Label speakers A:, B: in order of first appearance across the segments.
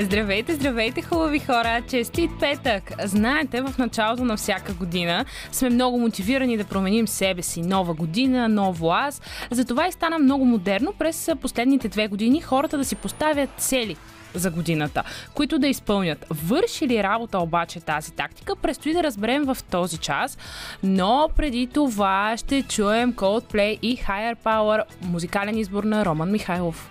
A: Здравейте, здравейте, хубави хора! Честит петък! Знаете, в началото на всяка година сме много мотивирани да променим себе си. Нова година, ново аз. Затова и стана много модерно през последните две години хората да си поставят цели за годината, които да изпълнят. Върши ли работа обаче тази тактика, предстои да разберем в този час, но преди това ще чуем Coldplay и Higher Power, музикален избор на Роман Михайлов.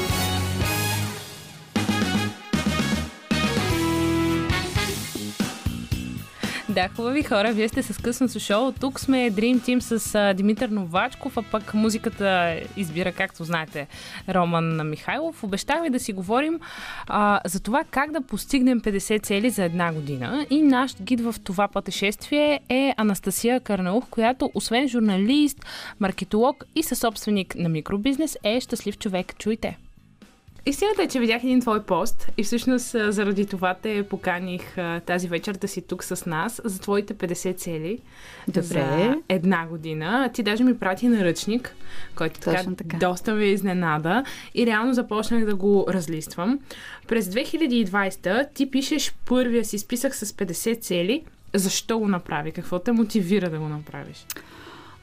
A: Да, хубави хора, вие сте с късното шоу. Тук сме Dream Team с Димитър Новачков, а пък музиката избира, както знаете, Роман Михайлов. Обещах ви да си говорим а, за това как да постигнем 50 цели за една година. И наш гид в това пътешествие е Анастасия Карнаух, която освен журналист, маркетолог и съсобственик на микробизнес е щастлив човек. Чуйте! Истината е, че видях един твой пост и всъщност заради това те поканих тази вечер да си тук с нас за твоите 50 цели
B: Добре.
A: за една година. Ти даже ми прати наръчник, който така, така доста ме изненада и реално започнах да го разлиствам. През 2020 ти пишеш първия си списък с 50 цели. Защо го направи? Какво те мотивира да го направиш?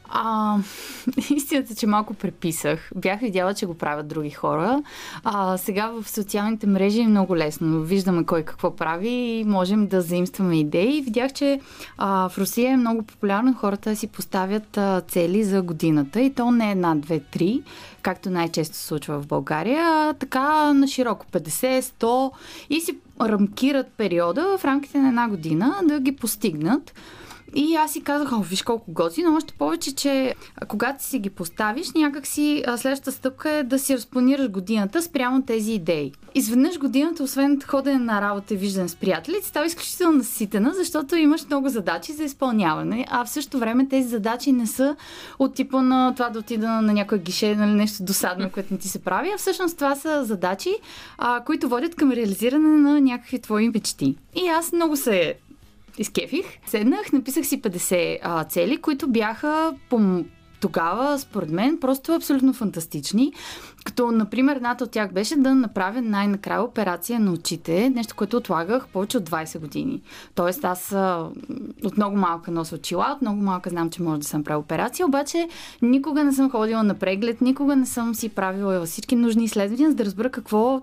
B: А, истината, че малко преписах. Бях видяла, че го правят други хора. А, сега в социалните мрежи е много лесно. Виждаме кой какво прави и можем да заимстваме идеи. Видях, че а, в Русия е много популярно хората си поставят а, цели за годината. И то не една, две, три, както най-често се случва в България, а така на широко 50, 100 и си рамкират периода в рамките на една година да ги постигнат. И аз си казах, о, виж колко готино, още повече, че когато си ги поставиш, някак си следващата стъпка е да си разпланираш годината спрямо тези идеи. Изведнъж годината, освен ходене на работа и виждане с приятели, става изключително наситена, защото имаш много задачи за изпълняване, а в същото време тези задачи не са от типа на това да отида на някой гише, нали, нещо досадно, което не ти се прави, а всъщност това са задачи, а, които водят към реализиране на някакви твои мечти. И аз много се изкефих. Седнах, написах си 50 а, цели, които бяха по тогава, според мен, просто абсолютно фантастични. Като, например, едната от тях беше да направя най-накрая операция на очите, нещо, което отлагах повече от 20 години. Тоест, аз от много малка нося очила, от много малка знам, че може да съм правила операция, обаче никога не съм ходила на преглед, никога не съм си правила всички нужни изследвания, за да разбера какво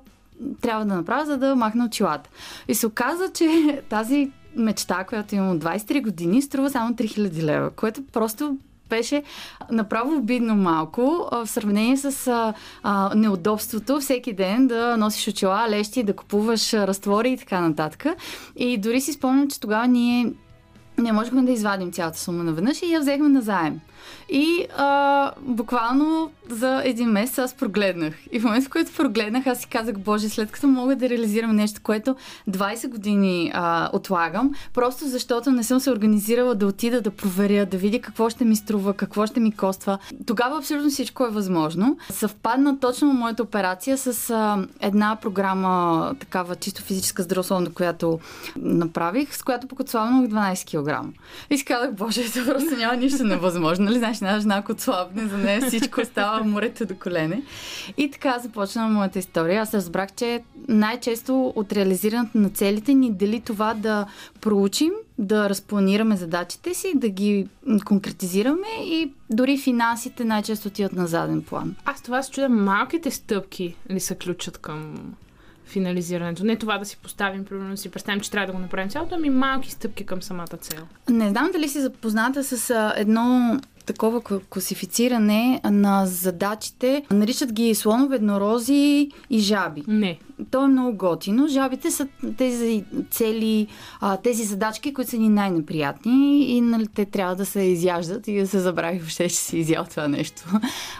B: трябва да направя, за да махна очилата. И се оказа, че тази мечта, която имам от 23 години, струва само 3000 лева, което просто беше направо обидно малко в сравнение с а, а, неудобството всеки ден да носиш очила, лещи, да купуваш разтвори и така нататък. И дори си спомням, че тогава ние не можехме да извадим цялата сума наведнъж и я взехме на заем. И а, буквално за един месец аз прогледнах. И в момента, в който прогледнах, аз си казах, Боже, след като мога да реализирам нещо, което 20 години а, отлагам, просто защото не съм се организирала да отида да проверя, да видя какво ще ми струва, какво ще ми коства. Тогава абсолютно всичко е възможно. Съвпадна точно моята операция с а, една програма, такава чисто физическа здравословна, която направих, с която покоцвавам 12 кг. И си казах, Боже, това просто няма нищо невъзможно нали, знаеш, една жена отслабне, за нея всичко става морето до колене. И така започна моята история. Аз разбрах, че най-често от реализирането на целите ни дали това да проучим, да разпланираме задачите си, да ги конкретизираме и дори финансите най-често отиват на заден план.
A: Аз това се чудя, малките стъпки ли са ключът към финализирането. Не това да си поставим, примерно си представим, че трябва да го направим цялото, ами малки стъпки към самата цел.
B: Не знам дали си запозната с едно такова класифициране на задачите. Наричат ги слонове, еднорози и жаби.
A: Не.
B: То е много готино. Жабите са тези цели, тези задачки, които са ни най-неприятни и нали, те трябва да се изяждат и да се забрави въобще, че си изял това нещо.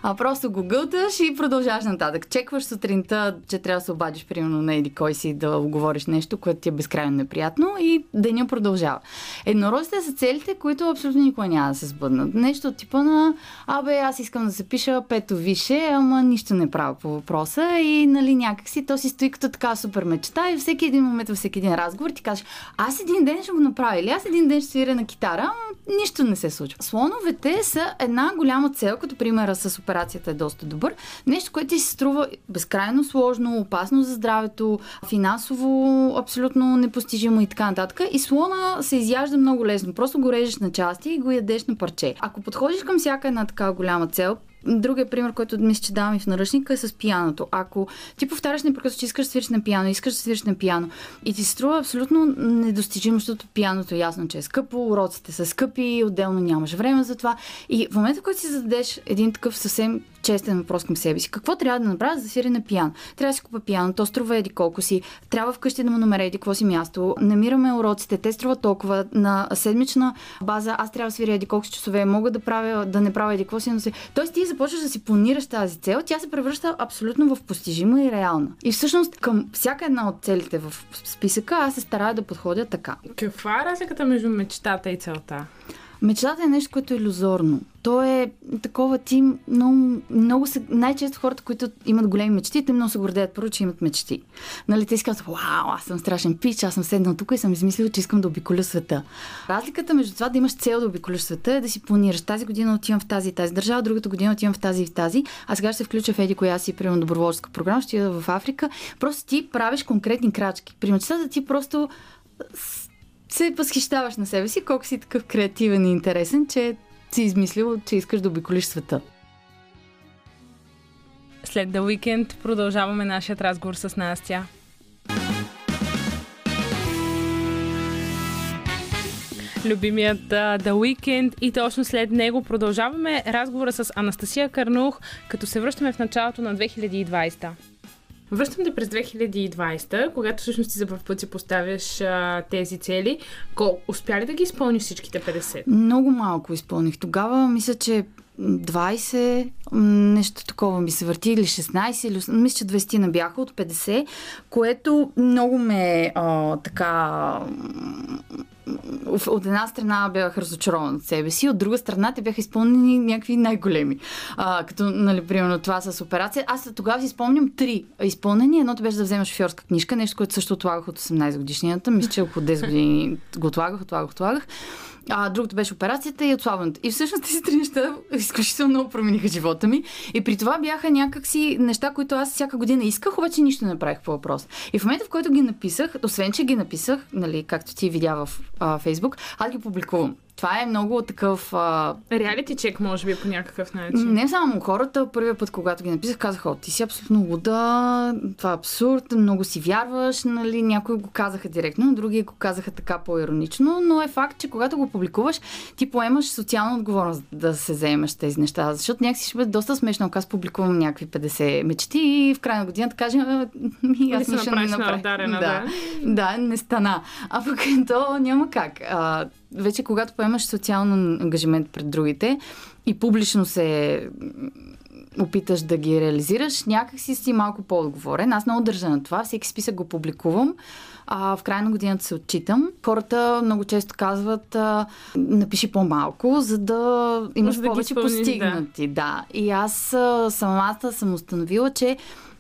B: А просто го гълташ и продължаваш нататък. Чекваш сутринта, че трябва да се обадиш, примерно, на или кой си да оговориш нещо, което ти е безкрайно неприятно и деня продължава. Еднорозите са целите, които абсолютно никога няма да се сбъднат. Нещо типа на абе, аз искам да запиша пето више, ама нищо не правя по въпроса и нали някакси то си стои като така супер мечта и всеки един момент, във всеки един разговор ти кажеш, аз един ден ще го направя или аз един ден ще свиря на китара, нищо не се случва. Слоновете са една голяма цел, като примера с операцията е доста добър. Нещо, което ти се струва безкрайно сложно, опасно за здравето, финансово абсолютно непостижимо и така нататък. И слона се изяжда много лесно. Просто го режеш на части и го ядеш на парче. Ако подходиш към всяка една такава голяма цел, Другия пример, който мисля, че давам и в наръчника е с пияното. Ако ти повтаряш непрекъснато, че искаш да свириш на пияно, искаш да свириш на пияно и ти се струва абсолютно недостижимо, защото пияното е ясно, че е скъпо, уроците са скъпи, отделно нямаш време за това. И в момента, в който си зададеш един такъв съвсем честен въпрос към себе си. Какво трябва да направя за да на пиано? Трябва да си купа пиано, то струва еди колко си, трябва вкъщи да му намеря еди какво си място, намираме уроците, те струват толкова, на седмична база аз трябва да свиря еди колко си часове, мога да правя, да не правя еди какво си, но се... Тоест ти започваш да си планираш тази цел, тя се превръща абсолютно в постижима и реална. И всъщност към всяка една от целите в списъка аз се старая да подходя така.
A: Каква е разликата между мечтата и целта?
B: Мечтата е нещо, което е иллюзорно. То е такова ти много, много се, най-често хората, които имат големи мечти, те много се гордеят първо, че имат мечти. Нали, те си казват, вау, аз съм страшен пич, аз съм седнал тук и съм измислил, че искам да обиколя света. Разликата между това да имаш цел да обиколяш света е да си планираш. Тази година отивам в тази и тази държава, другата година отивам в тази и в тази, а сега ще се включа в еди коя си, примерно доброволческа програма, ще ида в Африка. Просто ти правиш конкретни крачки. При мечтата ти просто се възхищаваш на себе си, колко си такъв креативен и интересен, че си измислил, че искаш да обиколиш света.
A: След The Weekend продължаваме нашият разговор с Настя. любимият uh, The Weekend и точно след него продължаваме разговора с Анастасия Карнух, като се връщаме в началото на 2020. Връщам те през 2020, когато всъщност ти за първ път си поставяш а, тези цели. Кол, успя ли да ги изпълниш всичките 50?
B: Много малко изпълних. Тогава мисля, че 20, нещо такова ми се върти, или 16, или мисля, че 20 на бяха от 50, което много ме а, така от една страна бях разочарован от себе си, от друга страна те бяха изпълнени някакви най-големи. А, като, нали, примерно това с операция. Аз тогава си спомням три изпълнени. Едното беше да взема шофьорска книжка, нещо, което също отлагах от 18 годишнията. Мисля, че около 10 години го отлагах, отлагах, отлагах а, другото беше операцията и отслабването. И всъщност тези три неща изключително много промениха живота ми. И при това бяха някакси неща, които аз всяка година исках, обаче нищо не направих по въпрос. И в момента, в който ги написах, освен че ги написах, нали, както ти видя в а, Фейсбук, аз ги публикувам. Това е много такъв... А...
A: Реалити чек, може би, по някакъв начин.
B: Не само хората. Първия път, когато ги написах, казаха, ти си абсолютно луда, това е абсурд, много си вярваш, нали? Някои го казаха директно, други го казаха така по-иронично, но е факт, че когато го публикуваш, ти поемаш социална отговорност да се заемаш тези неща, защото някакси ще бъде доста смешно, ако аз публикувам някакви 50 мечти и в края на годината кажа, ми
A: аз нищо не направих. Да,
B: да, да, не стана. А пък то няма как. А, вече когато поемаш социален ангажимент пред другите и публично се опиташ да ги реализираш, някак си си малко по-отговорен. Аз много държа на това. Всеки списък го публикувам. А, в края на годината се отчитам. Хората много често казват а, напиши по-малко, за да имаш да повече постигнати. Да. да. И аз а, самата съм установила, че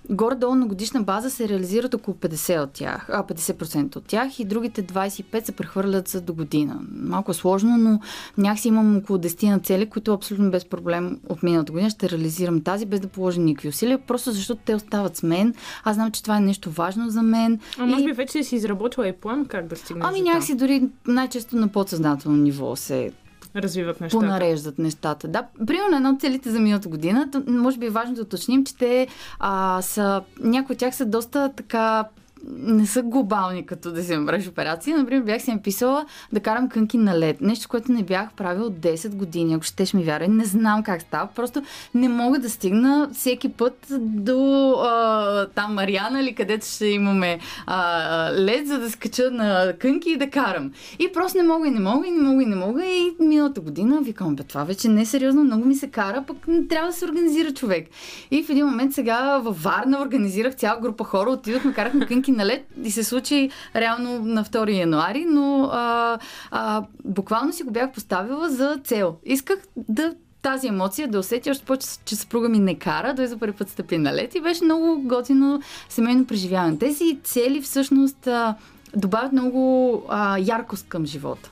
B: Горе-долу на годишна база се реализират около 50 от тях, а 50% от тях и другите 25 се прехвърлят за до година. Малко е сложно, но някакси имам около 10 на цели, които абсолютно без проблем от миналата година ще реализирам тази, без да положа никакви усилия, просто защото те остават с мен. Аз знам, че това е нещо важно за мен.
A: А и... може би вече си изработила и план как да стигнеш
B: Ами някакси дори най-често на подсъзнателно ниво се
A: развиват нещата.
B: Понареждат нещата. Да, примерно едно от целите за миналата година, може би е важно да уточним, че те а, са, някои от тях са доста така не са глобални, като да си направиш операция. Например, бях си написала да карам кънки на лед. Нещо, което не бях правил 10 години. Ако ще ми вярвай, не знам как става. Просто не мога да стигна всеки път до а, там Мариана или където ще имаме а, лед, за да скача на кънки и да карам. И просто не мога и не мога и не мога и не мога. И миналата година викам, бе, това вече не е сериозно, много ми се кара, пък не трябва да се организира човек. И в един момент сега във Варна организирах цяла група хора, отидохме, карахме кънки на лед и се случи реално на 2 януари, но а, а, буквално си го бях поставила за цел. Исках да тази емоция да усетя още повече, че съпруга ми не кара, той за първи път стъпи на лед и беше много готино семейно преживяване. Тези цели всъщност а, добавят много а, яркост към живота.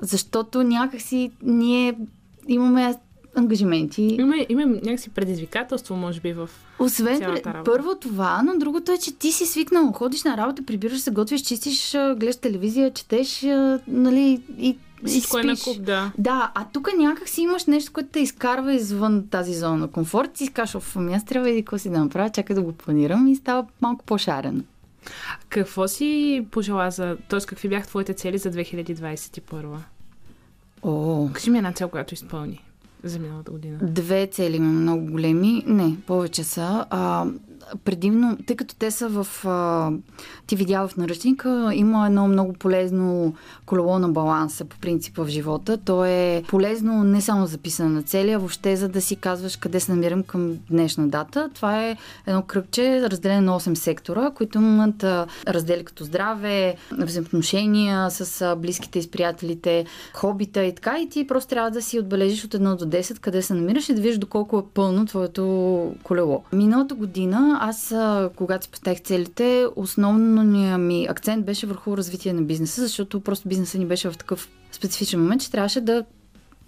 B: Защото някакси ние имаме ангажименти.
A: Има, има някакси предизвикателство, може би, в
B: Освен
A: цялата работа.
B: първо това, но другото е, че ти си свикнал, ходиш на работа, прибираш се, готвиш, чистиш, гледаш телевизия, четеш, нали, и,
A: Всичко е на куп, да.
B: Да, а тук някак си имаш нещо, което те изкарва извън тази зона на комфорт. Ти си кажеш, оф, ами аз трябва и какво си да направя, чакай да го планирам и става малко по-шарен.
A: Какво си пожела за... Тоест, какви бяха твоите цели за 2021?
B: О,
A: Кажи ми една цел, която изпълни за миналата година.
B: Две цели много големи. Не, повече са. А, предимно, тъй като те са в... А, ти видяла в наръчника, има едно много полезно колело на баланса по принцип в живота. То е полезно не само за писане на цели, а въобще за да си казваш къде се намирам към днешна дата. Това е едно кръгче, разделено на 8 сектора, които имат раздели като здраве, взаимоотношения с близките и с приятелите, хобита и така. И ти просто трябва да си отбележиш от 1 до 10 къде се намираш и да видиш доколко е пълно твоето колело. Миналата година аз, когато си целите, основният ми акцент беше върху развитие на бизнеса, защото просто бизнесът ни беше в такъв специфичен момент, че трябваше да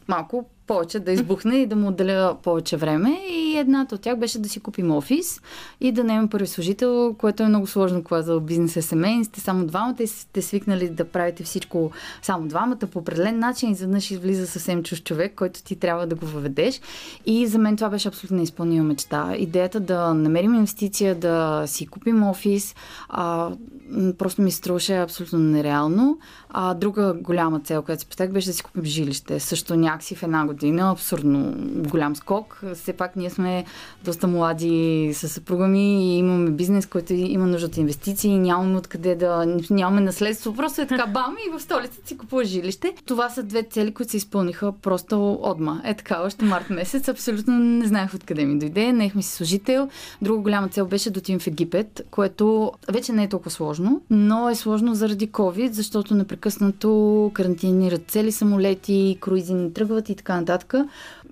B: малко повече да избухне и да му отделя повече време. И едната от тях беше да си купим офис и да наемем първи служител, което е много сложно, когато бизнес е семейен. Сте само двамата и сте свикнали да правите всичко само двамата по определен начин. Изведнъж излиза съвсем чуж човек, който ти трябва да го въведеш. И за мен това беше абсолютно неизпълнима мечта. Идеята да намерим инвестиция, да си купим офис, а, просто ми струваше абсолютно нереално. А друга голяма цел, която си поставих, беше да си купим жилище. Също някакси в една година, абсурдно голям скок. Все пак ние сме доста млади с съпруга ми и имаме бизнес, който има нужда от инвестиции, нямаме откъде да... нямаме наследство. Просто е така бам и в столицата си купува жилище. Това са две цели, които се изпълниха просто отма. Е така, още март месец. Абсолютно не знаех откъде ми дойде. Наехме си служител. Друга голяма цел беше да отидем в Египет, което вече не е толкова сложно, но е сложно заради COVID, защото непрекъснато карантинират цели самолети, круизи не тръгват и така нататък.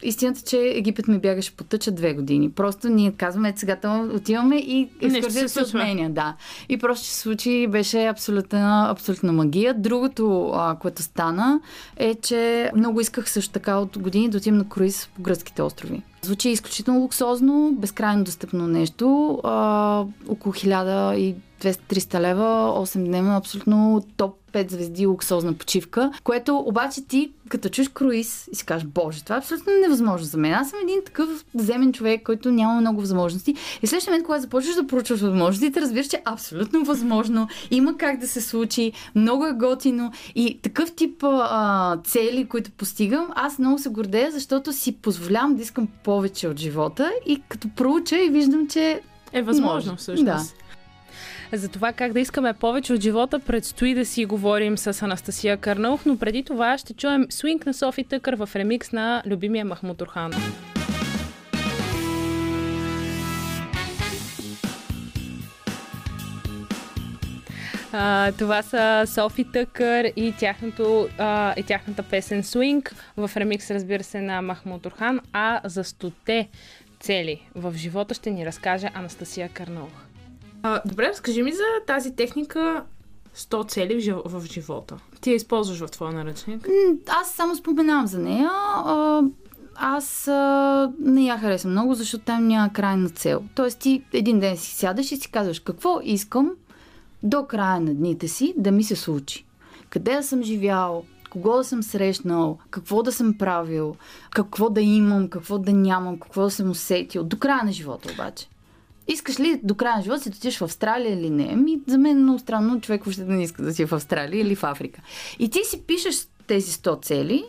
B: Истината, че Египет ми бягаше по тъча две години. Просто ние казваме, сега там отиваме и
A: Нещо
B: екскурзията
A: се
B: се отменя. Да. И просто се случи, беше абсолютна, абсолютна магия. Другото, а, което стана, е, че много исках също така от години да отидем на круиз по гръцките острови. Звучи изключително луксозно, безкрайно достъпно нещо. А, около 1200-300 лева, 8 дневна, абсолютно топ 5 звезди луксозна почивка, което обаче ти, като чуш круиз и си кажеш, боже, това е абсолютно невъзможно за мен. Аз съм един такъв земен човек, който няма много възможности. И следващия момент, когато започваш да проучваш възможностите, разбираш, че е абсолютно възможно. Има как да се случи, много е готино. И такъв тип а, цели, които постигам, аз много се гордея, защото си позволявам да искам повече от живота и като проуча и виждам, че
A: Е възможно,
B: Може.
A: всъщност. За това как да искаме повече от живота, предстои да си говорим с Анастасия Кърнаух, но преди това ще чуем свинг на Софи Тъкър в ремикс на любимия Махмут Орхан. А, това са Софи Тъкър и, тяхното, а, и тяхната песен Swing в ремикс, разбира се, на Махмут Орхан, а за стоте цели в живота ще ни разкаже Анастасия Кърнаух. А, добре, разкажи ми за тази техника 100 цели в, в живота. Ти я използваш в твоя наръчник.
B: аз само споменавам за нея. А, аз а, не я харесвам много, защото там няма крайна цел. Тоест ти един ден си сядаш и си казваш какво искам до края на дните си да ми се случи. Къде да съм живял, кого да съм срещнал, какво да съм правил, какво да имам, какво да нямам, какво да съм усетил. До края на живота обаче. Искаш ли до края на живота си да отидеш в Австралия или не? Ми, за мен е много странно човек въобще да не иска да си е в Австралия или в Африка. И ти си пишеш тези 100 цели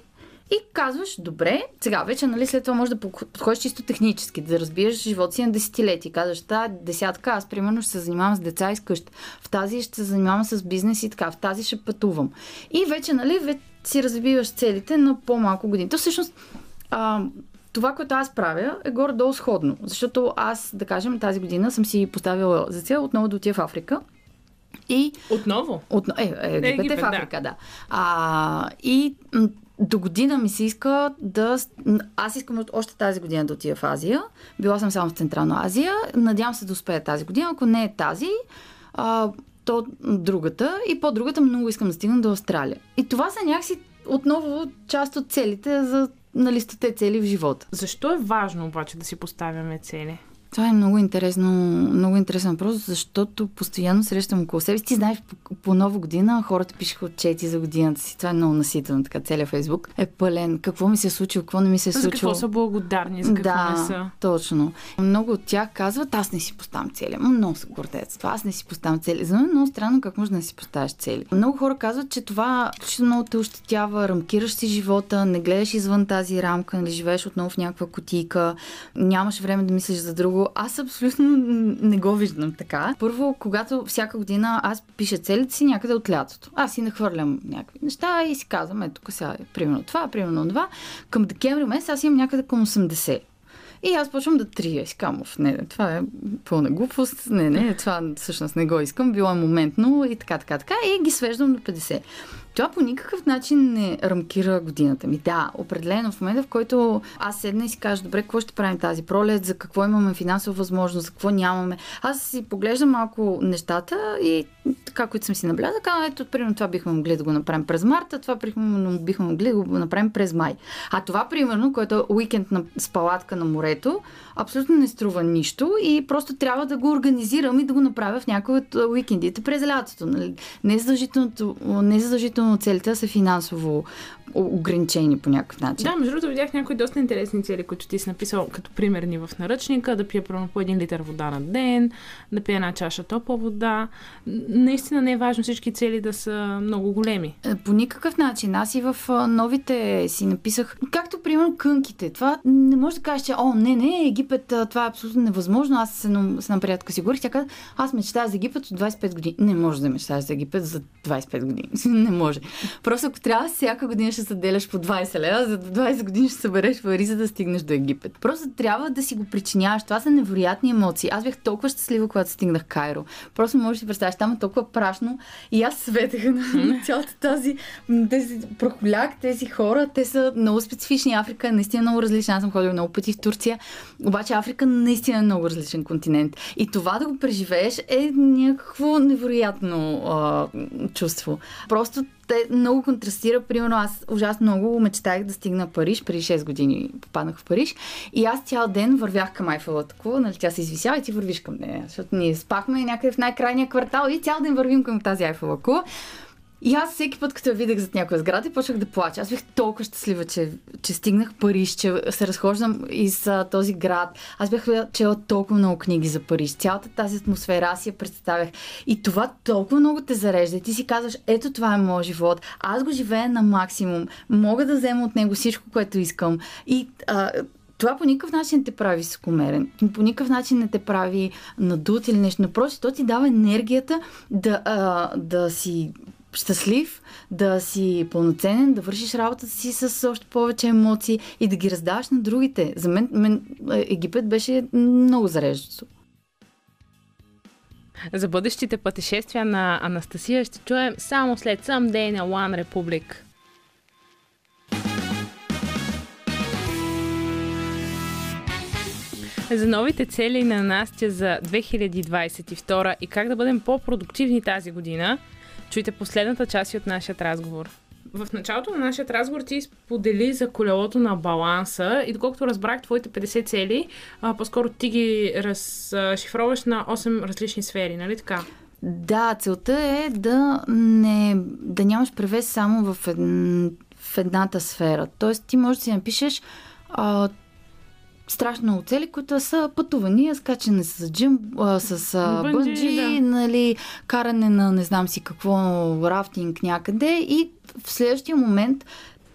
B: и казваш, добре, сега вече, нали, след това може да подходиш чисто технически, да разбиеш живота си на десетилетие. Казваш, тази десятка, аз примерно ще се занимавам с деца и с къща. В тази ще се занимавам с бизнес и така. В тази ще пътувам. И вече, нали, вече си разбиваш целите на по-малко години. То всъщност, а, това, което аз правя, е горе-долу сходно. Защото аз, да кажем, тази година съм си поставила за цел отново да отида в Африка. И
A: Отново?
B: от, е, е, Египет
A: Египет,
B: в
A: да.
B: Африка, да. А, и м, до година ми се иска да... Аз искам още тази година да отида в Азия. Била съм само в Централна Азия. Надявам се да успея тази година. Ако не е тази, а, то другата. И по-другата много искам да стигна до Австралия. И това са някакси отново част от целите за на листата цели в живота.
A: Защо е важно обаче да си поставяме цели?
B: Това е много интересно, много интересен въпрос, защото постоянно срещам около себе си. Ти знаеш, по, по нова година хората пишеха отчети за годината си. Това е много наситено, така целият Фейсбук е пълен. Какво ми се е случило, какво не ми се е случило.
A: За какво са благодарни, за какво
B: да,
A: не са.
B: точно. Много от тях казват, аз не си поставям цели. Много са гордец. Това аз не си поставям цели. За мен е много странно как може да не си поставяш цели. Много хора казват, че това много те ощетява, рамкираш си живота, не гледаш извън тази рамка, нали, живееш отново в някаква котийка, нямаш време да мислиш за друго аз абсолютно не го виждам така. Първо, когато всяка година аз пиша целите си някъде от лятото. Аз си нахвърлям някакви неща и си казвам, ето тук сега е примерно това, примерно това. Към декември месец аз имам някъде към 80. И аз почвам да трия. И казвам, не, това е пълна глупост. Не, не, това всъщност не го искам. Било е моментно и така, така, така. И ги свеждам до 50. Това по никакъв начин не рамкира годината ми. Да, определено в момента, в който аз седна и си кажа, добре, какво ще правим тази пролет, за какво имаме финансова възможност, за какво нямаме. Аз си поглеждам малко нещата и така, които съм си набляза, казвам, ето, примерно това бихме могли да го направим през марта, това примерно бихме могли да го направим през май. А това, примерно, което е уикенд на, с палатка на морето, абсолютно не струва нищо и просто трябва да го организирам и да го направя в някои от уикендите през лятото. Нали? Не задължително, не задължително целите са финансово ограничени по някакъв начин.
A: Да, между другото видях някои доста интересни цели, които ти си написал като примерни в наръчника, да пия примерно по един литър вода на ден, да пия една чаша топла вода. Наистина не е важно всички цели да са много големи.
B: Е, по никакъв начин. Аз и в новите си написах, както примерно кънките. Това не може да кажеш, че о, не, не, Египет, това е абсолютно невъзможно. Аз с една приятелка си говорих, тя каза, аз мечтая за Египет от 25 години. Не може да мечтаеш за Египет за 25 години. не може. Просто ако трябва всяка година ще се деляш по 20 лева, за 20 години ще събереш пари, за да стигнеш до Египет. Просто трябва да си го причиняваш. Това са невероятни емоции. Аз бях толкова щастлива, когато стигнах Кайро. Просто можеш да си представиш, там е толкова прашно и аз светеха на цялата тази тези прохоляк, тези хора. Те са много специфични. Африка е наистина много различна. Аз съм ходила много пъти в Турция. Обаче Африка наистина е много различен континент. И това да го преживееш е някакво невероятно а, чувство. Просто те много контрастира. Примерно аз ужасно много мечтах да стигна Париж. Преди 6 години попаднах в Париж. И аз цял ден вървях към Айфела такова, нали, тя се извисява и ти вървиш към нея. Защото ние спахме някъде в най-крайния квартал и цял ден вървим към тази Айфела кула. И аз всеки път, като я видях зад някоя сграда, почнах да плача. Аз бях толкова щастлива, че, че стигнах Париж, че се разхождам из а, този град. Аз бях чела толкова много книги за Париж. Цялата тази атмосфера аз я представях. И това толкова много те зарежда. Ти си казваш, ето това е моят живот. Аз го живея на максимум. Мога да взема от него всичко, което искам. И а, това по никакъв начин не те прави скумерен, по никакъв начин не те прави надут или нещо. Напротив, то ти дава енергията да, а, да си щастлив, да си пълноценен, да вършиш работата си с още повече емоции и да ги раздаваш на другите. За мен, мен Египет беше много зареждащо.
A: За бъдещите пътешествия на Анастасия ще чуем само след Someday на One Republic. За новите цели на Настя за 2022 и как да бъдем по-продуктивни тази година – чуйте последната част от нашия разговор. В началото на нашия разговор ти сподели за колелото на баланса и доколкото разбрах твоите 50 цели, а, по-скоро ти ги разшифроваш на 8 различни сфери, нали така?
B: Да, целта е да, не, да нямаш превес само в, ед, в едната сфера. Тоест ти можеш да си напишеш а, страшно много цели, които са пътувания, скачане с джим, а, с а, бънджи, бънджи да. нали, каране на не знам си какво, рафтинг някъде и в следващия момент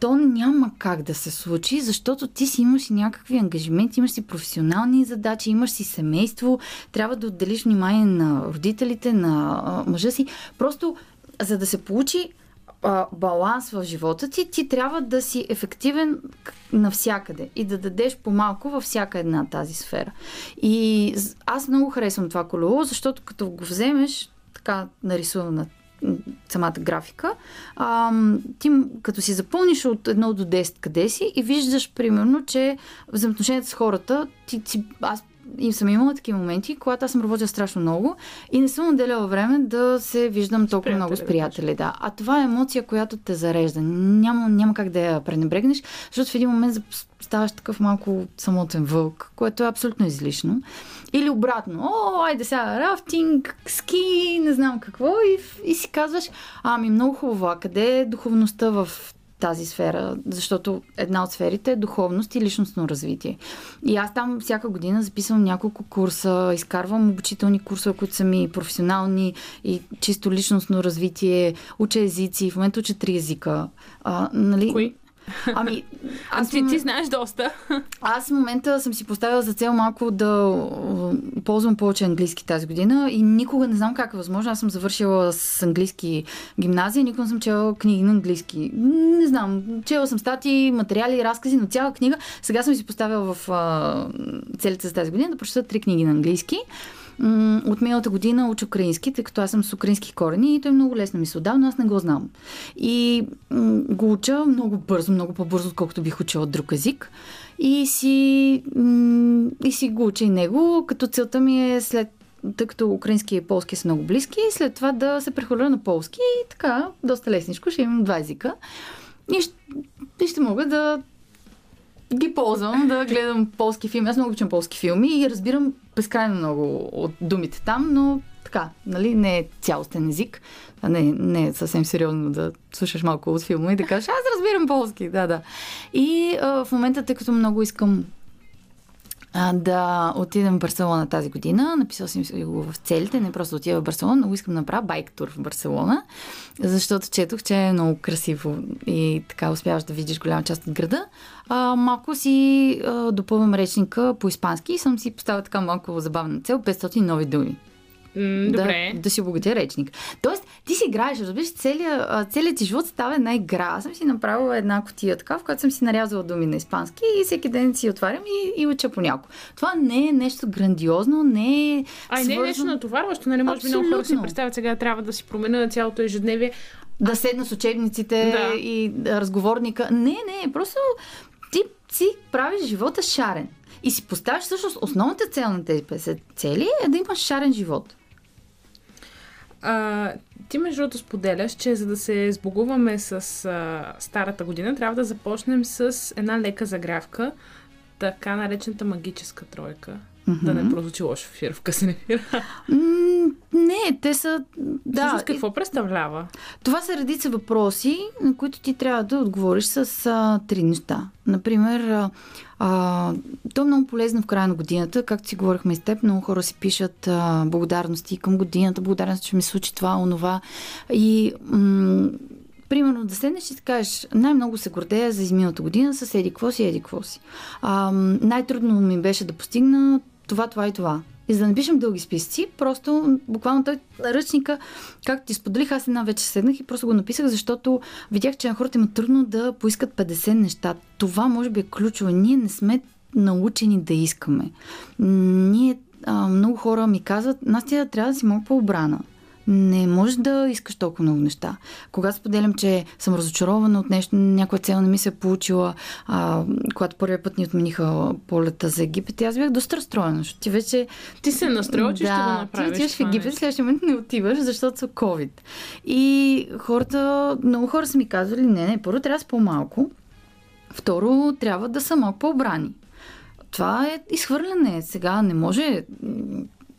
B: то няма как да се случи, защото ти си имаш и някакви ангажименти, имаш си професионални задачи, имаш си семейство, трябва да отделиш внимание на родителите, на а, мъжа си. Просто за да се получи а, баланс в живота ти, ти трябва да си ефективен навсякъде и да дадеш по-малко във всяка една тази сфера. И аз много харесвам това колело, защото като го вземеш така нарисувано на самата графика, а, ти като си запълниш от 1 до 10 къде си и виждаш примерно, че взаимоотношенията с хората, ти, ти, аз и съм имала такива моменти, когато аз съм работила страшно много и не съм отделяла време да се виждам толкова много с приятели. Да. А това е емоция, която те зарежда. Няма, няма как да я пренебрегнеш, защото в един момент ставаш такъв малко самотен вълк, което е абсолютно излишно. Или обратно, о, айде сега, рафтинг, ски, не знам какво, и, и си казваш, ами много хубаво, къде е духовността в тази сфера, защото една от сферите е духовност и личностно развитие. И аз там всяка година записвам няколко курса, изкарвам обучителни курсове, които са ми професионални и чисто личностно развитие, уча езици, в момента уча три езика.
A: А, нали? Кои?
B: Ами,
A: аз ти, ти знаеш доста.
B: Аз в момента съм си поставила за цел малко да ползвам повече английски тази година и никога не знам как е възможно. Аз съм завършила с английски гимназия, никога не съм чела книги на английски. Не знам, чела съм статии, материали, разкази, но цяла книга. Сега съм си поставила в целите за тази година да прочета три книги на английски от миналата година уча украински, тъй като аз съм с украински корени и той е много лесно ми се отдава, но аз не го знам. И го уча много бързо, много по-бързо, отколкото бих учила друг език. И си, и си го уча и него, като целта ми е след тъй като украински и полски са много близки, и след това да се прехвърля на полски и така, доста лесничко, ще имам два езика. И ще, и ще мога да ги ползвам да гледам полски филми. Аз много обичам полски филми и разбирам безкрайно много от думите там, но така, нали, не е цялостен език. А не, не е съвсем сериозно да слушаш малко от филма и да кажеш, аз разбирам полски, да, да. И а, в момента, тъй като много искам да отидем в Барселона тази година. Написал съм го в целите, не просто отида в Барселона, но искам да направя байк тур в Барселона, защото четох, че е много красиво и така успяваш да видиш голяма част от града. А, малко си а, допълвам речника по испански и съм си поставила така малко забавна цел 500 нови думи.
A: Mm,
B: да,
A: добре.
B: да си обогатя речник. Тоест, ти си играеш, разбираш, целият, целият ти живот става една игра. Аз съм си направила една котия така, в която съм си нарязала думи на испански и всеки ден си отварям и, и уча по няколко. Това не е нещо грандиозно, не е.
A: Ай, свързано... не е нещо натоварващо, нали? Може би много хора си представят сега трябва да си променя цялото ежедневие.
B: Да седна с учебниците да. и разговорника. Не, не, просто ти си правиш живота шарен. И си поставяш всъщност основната цел на тези 50 цели е да имаш шарен живот.
A: А, ти между другото споделяш, че за да се сбогуваме с а, старата година, трябва да започнем с една лека загрявка, така наречената магическа тройка. Mm-hmm. Да не прозвучи лошо ефир, в късен ефир.
B: Mm, не, те са... Да.
A: Всъщност какво представлява?
B: Това са редица въпроси, на които ти трябва да отговориш с а, три неща. Например, а, а, то е много полезно в края на годината. Както си говорихме с теб, много хора си пишат а, благодарности към годината, благодарност, че ми случи това, онова. И м- Примерно да седнеш и да кажеш, най-много се гордея за изминалата година с еди какво си, еди какво си. А, най-трудно ми беше да постигна това, това и това. И за да не пишем дълги списъци, просто буквално той ръчника, както ти споделих, аз една вече седнах и просто го написах, защото видях, че на хората има трудно да поискат 50 неща. Това може би е ключово. Ние не сме научени да искаме. Ние, а, много хора ми казват, Настя, трябва да си малко по-обрана не можеш да искаш толкова много неща. Когато споделям, че съм разочарована от нещо, някоя цел не ми се е получила, а, когато първият път ни отмениха полета за Египет, аз бях доста разстроена, защото ти вече...
A: Ти се настроила, че да, ще го направиш.
B: Ти отиваш в Египет, следващия момент не отиваш, защото са COVID. И хората, много хора са ми казвали, не, не, първо трябва са по-малко, второ трябва да са малко по-обрани. Това е изхвърляне. Сега не може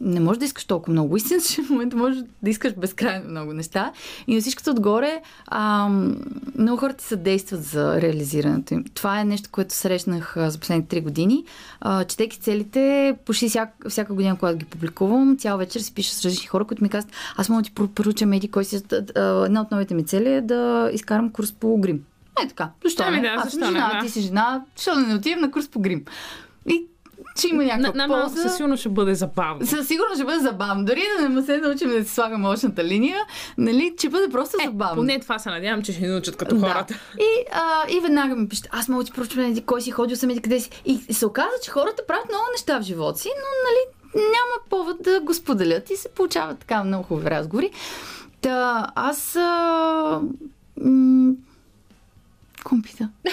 B: не можеш да искаш толкова много. Истина, че в момента можеш да искаш безкрайно много неща. И на всичкото отгоре, а, много хора ти съдействат за реализирането им. Това е нещо, което срещнах за последните три години. А, четейки целите, почти всяка, всяка година, когато ги публикувам, цял вечер си пиша с различни хора, които ми казват, аз мога да ти поруча меди, кой си... Една от новите ми цели е да изкарам курс по грим. Е така. Защо ами
A: не? Да,
B: аз съм жена,
A: не, да.
B: ти си жена, защо да не отидем на курс по грим? И че има някаква
A: на,
B: полза.
A: Със сигурност ще бъде забавно.
B: Със сигурност ще бъде забавно. Дори да не се научим да си слагаме очната линия, нали, че бъде просто
A: е,
B: забавно.
A: Поне това се надявам, че ще ни научат като да. хората.
B: И, а, и веднага ми пишете, аз мога ти прочувам кой си ходил съм къде си. И се оказа, че хората правят много неща в живота си, но нали, няма повод да го споделят и се получават така много хубави разговори. Та, аз... А... М- Компита.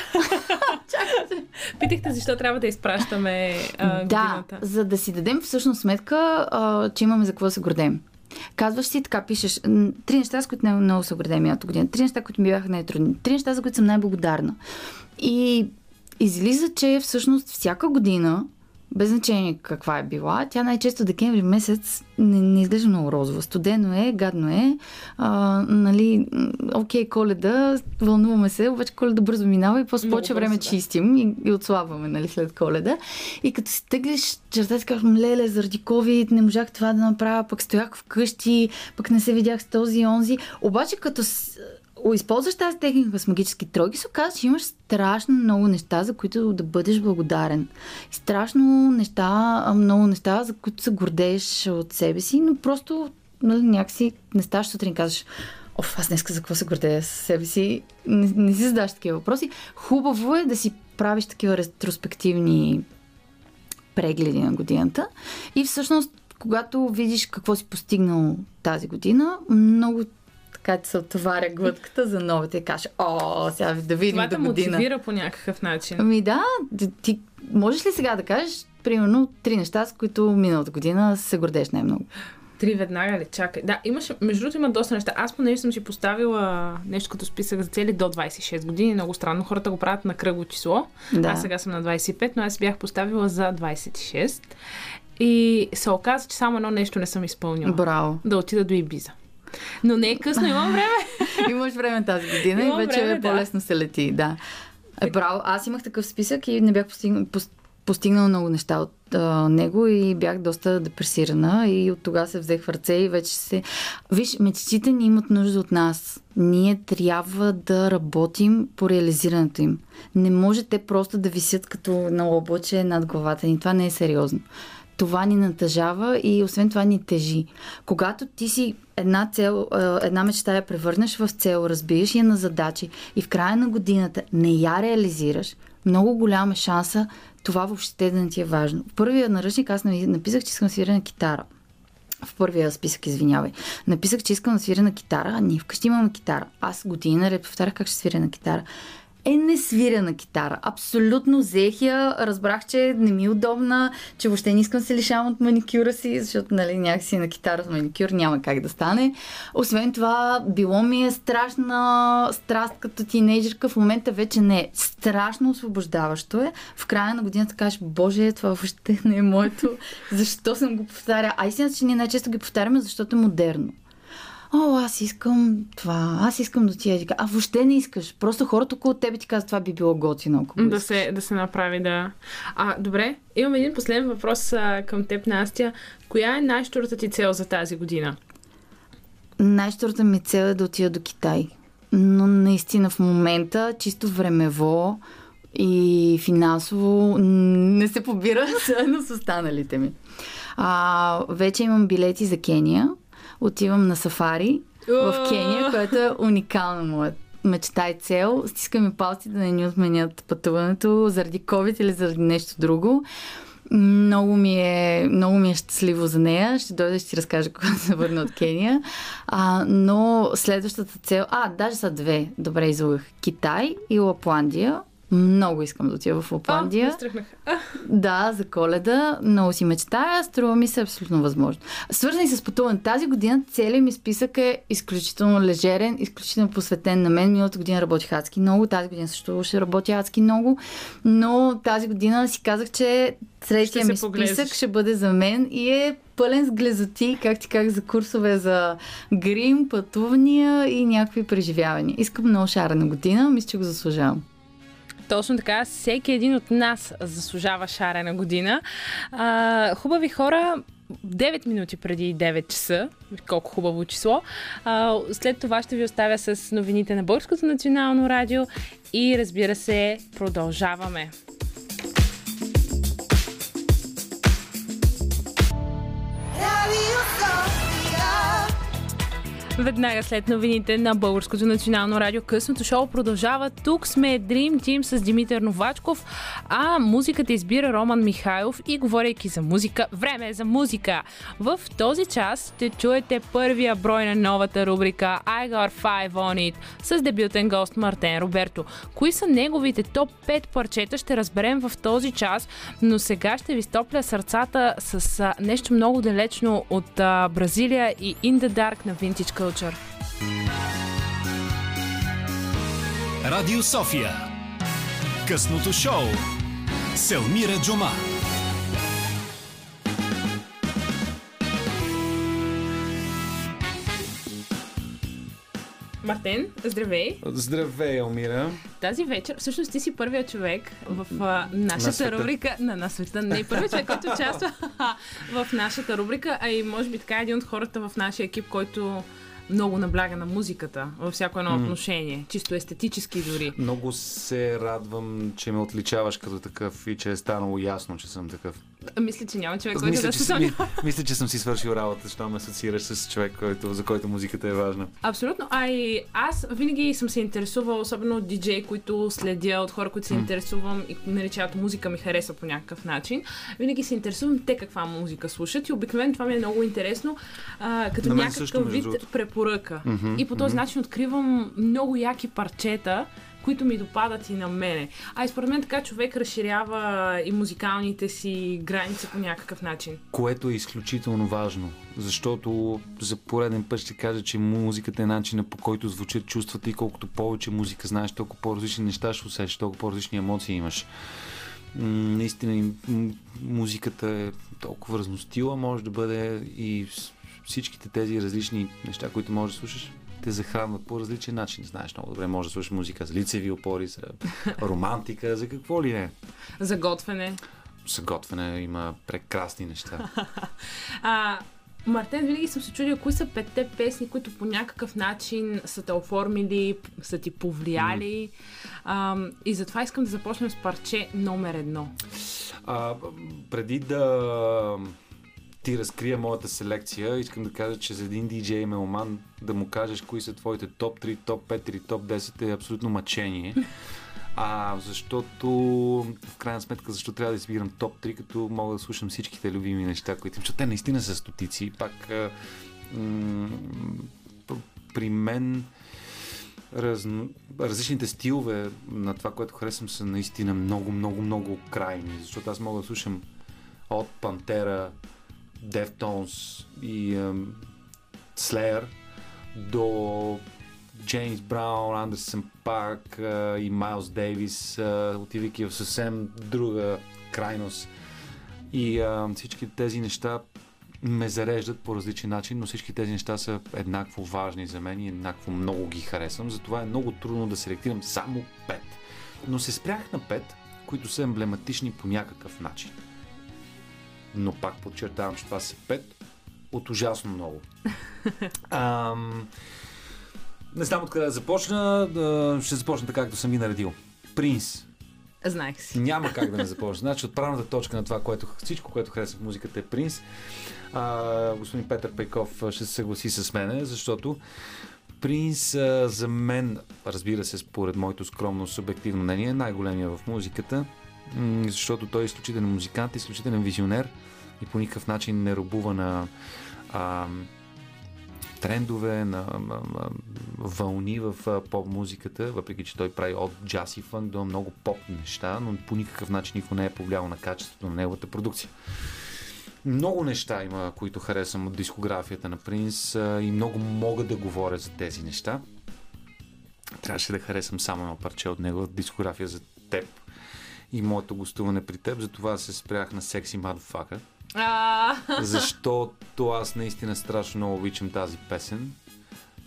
A: Питахте защо трябва да изпращаме а,
B: Да,
A: годината.
B: за да си дадем всъщност сметка, а, че имаме за какво да се гордеем. Казваш си, така пишеш, три неща, с които най- много се гордеем миналата година, три неща, които ми бяха най-трудни, три неща, за които съм най-благодарна. И излиза, че всъщност всяка година, без значение каква е била, тя най-често декември месец не, не изглежда много розово. Студено е, гадно е, а, нали, окей, коледа, вълнуваме се, обаче коледа бързо минава и после повече време
A: да.
B: чистим и, и отслабваме, нали, след коледа. И като си теглиш черта, си казвам, леле, заради COVID не можах това да направя, пък стоях вкъщи, пък не се видях с този и онзи. Обаче като използваш тази техника с магически тройки, се оказва, че имаш страшно много неща, за които да бъдеш благодарен. Страшно неща, много неща, за които се гордееш от себе си, но просто нали, някакси не ставаш сутрин казваш, Оф, аз днес за какво се гордея с себе си. Не, не си задаш такива въпроси. Хубаво е да си правиш такива ретроспективни прегледи на годината. И всъщност, когато видиш какво си постигнал тази година, много така ти се отваря глътката за новата и кажеш, о, сега да видим
A: Това
B: до
A: те
B: година.
A: мотивира по някакъв начин.
B: Ами да, ти можеш ли сега да кажеш, примерно, три неща, с които миналата година се гордееш най-много?
A: Три веднага ли? Чакай. Да, имаше, между другото има доста неща. Аз понеже съм си поставила нещо като списък за цели до 26 години. Много странно. Хората го правят на кръгло число.
B: Да.
A: Аз сега съм на 25, но аз бях поставила за 26. И се оказа, че само едно нещо не съм изпълнила.
B: Браво.
A: Да отида до Ибиза. Но не е късно, имам време.
B: Имаш време тази година
A: Имам
B: и вече
A: време, да.
B: по-лесно се лети, да. Е, браво, аз имах такъв списък и не бях постигнал, пос, постигнала много неща от а, него и бях доста депресирана и от тогава се взех в ръце и вече се... Виж, мечтите ни имат нужда от нас. Ние трябва да работим по реализирането им. Не може те просто да висят като на облаче над главата ни. Това не е сериозно това ни натъжава и освен това ни тежи. Когато ти си една цел, една мечта я превърнеш в цел, разбиеш я на задачи и в края на годината не я реализираш, много голяма шанса това въобще да не ти е важно. В първия наръчник аз написах, че искам да свиря на китара. В първия списък, извинявай. Написах, че искам да свиря на китара, а ние вкъщи имаме китара. Аз години наред повтарях как ще свиря на китара. Е, не свиря на китара. Абсолютно взех я, разбрах, че не ми е удобна, че въобще не искам се лишавам от маникюра си, защото нали, някакси на китара с маникюр няма как да стане. Освен това, било ми е страшна страст като тинейджерка, в момента вече не е. Страшно освобождаващо е. В края на годината кажеш, боже, това въобще не е моето. Защо съм го повтаря? А истината, че ние най-често ги повтаряме, защото е модерно. О, аз искам това, аз искам да отида. и така. А въобще не искаш. Просто хората около тебе ти казват, това би било готино, ако
A: Да
B: искаш.
A: се, да се направи, да. А, добре, имам един последен въпрос а, към теб, Настя. Коя е най-щурата ти цел за тази година?
B: Най-щурата ми цел е да отида до Китай. Но наистина в момента, чисто времево и финансово, не се побира заедно с останалите ми. А, вече имам билети за Кения. Отивам на сафари в Кения, което е уникална моя мечта и цел. Стискам ми палци да не ни отменят пътуването заради COVID или заради нещо друго. Много ми, е, много ми е щастливо за нея. Ще дойда и ще ти разкажа когато се върна от Кения. А, но следващата цел... А, даже са две. Добре, излъгах. Китай и Лапландия. Много искам да отида в Лапландия.
A: О,
B: Да, за коледа. Много си мечтая. Струва ми се абсолютно възможно. Свързани с пътуване. Тази година целият ми списък е изключително лежерен, изключително посветен на мен. Миналата година работих адски много. Тази година също ще работя адски много. Но тази година си казах, че третия ми списък ще бъде за мен и е пълен с глезоти, как ти как за курсове за грим, пътувания и някакви преживявания. Искам много шарена година. Мисля, че го заслужавам.
A: Точно така, всеки един от нас заслужава шарена година. А, хубави хора, 9 минути преди 9 часа, колко хубаво число. А, след това ще ви оставя с новините на Българското национално радио и разбира се, продължаваме. Веднага след новините на Българското национално радио късното шоу продължава. Тук сме Dream Team с Димитър Новачков, а музиката избира Роман Михайлов и говорейки за музика, време е за музика. В този час ще чуете първия брой на новата рубрика I Got Five On It с дебютен гост Мартен Роберто. Кои са неговите топ 5 парчета ще разберем в този час, но сега ще ви стопля сърцата с нещо много далечно от Бразилия и In the Dark на Vintage Culture.
C: Радио София. Късното шоу. Селмира Джума.
A: Мартен, здравей!
D: Здравей, Елмира.
A: Тази вечер, всъщност ти си първият човек в а, нашата
D: На
A: рубрика. На, на света, не първият човек, който участва в нашата рубрика, а и може би така един от хората в нашия екип, който много набляга на музиката във всяко едно отношение, чисто естетически дори.
D: Много се радвам, че ме отличаваш като такъв и че е станало ясно, че съм такъв.
A: Мисля, че няма човек, който
D: Мисля,
A: да се
D: съм,
A: съмнява.
D: мисля, че съм си свършил работа, що ме асоциираш с човек, който, за който музиката е важна.
A: Абсолютно. А и аз винаги съм се интересувала, особено от диджеи, които следя, от хора, които се интересувам и наричават музика ми харесва по някакъв начин. Винаги се интересувам те каква музика слушат и обикновено това ми е много интересно, а, като някакъв
D: също,
A: вид препоръка. И по този начин откривам много яки парчета, които ми допадат и на мене. А и според мен така човек разширява и музикалните си граници по някакъв начин.
D: Което е изключително важно, защото за пореден път ще кажа, че музиката е начина по който звучат чувствата и колкото повече музика знаеш, толкова по-различни неща ще усещаш, толкова по-различни емоции имаш. Наистина музиката е толкова разностила, може да бъде и всичките тези различни неща, които можеш да слушаш, те захранват по различен начин. Знаеш много добре, може да слушаш музика за лицеви опори, за романтика, за какво ли не.
A: За готвене.
D: За готвене има прекрасни неща.
A: А, Мартен, винаги съм се чудила, кои са петте песни, които по някакъв начин са те оформили, са ти повлияли. А, и затова искам да започнем с парче номер едно.
D: А, преди да ти разкрия моята селекция, искам да кажа, че за един диджей меломан да му кажеш кои са твоите топ 3, топ 5 или топ 10 е абсолютно мъчение. А, защото, в крайна сметка, защо трябва да избирам топ 3, като мога да слушам всичките любими неща, които защото те наистина са стотици. Пак, м- при мен раз, различните стилове на това, което харесвам, са наистина много, много, много крайни. Защото аз мога да слушам от Пантера, Deftones и ем, Slayer до Джеймс Браун, Андерсън Пак а, и Майлз Дейвис, а, отивайки в съвсем друга крайност. И а, всички тези неща ме зареждат по различен начин, но всички тези неща са еднакво важни за мен и еднакво много ги харесвам. Затова е много трудно да селектирам само пет. Но се спрях на пет, които са емблематични по някакъв начин. Но пак подчертавам, че това са пет от ужасно много. Ам, не знам откъде да започна. Да, ще започна така, както съм ги наредил. Принц.
A: Знаех си.
D: Няма как да не започна. Значи отправната точка на това, което, всичко, което харесва в музиката е Принц. А, господин Петър Пейков ще се съгласи с мене, защото Принц а, за мен, разбира се, според моето скромно субективно мнение, е най-големия в музиката, защото той е изключителен музикант, изключителен визионер и по никакъв начин не робува на а, трендове, на а, вълни в поп-музиката, въпреки че той прави от джаз и фънк до много поп неща, но по никакъв начин никой не е повлиял на качеството на неговата продукция. Много неща има, които харесвам от дискографията на Принц а, и много мога да говоря за тези неща. Трябваше да харесам само едно парче от него, дискография за теб и моето гостуване при теб, затова се спрях на Sexy Motherfucker защото аз наистина страшно много обичам тази песен.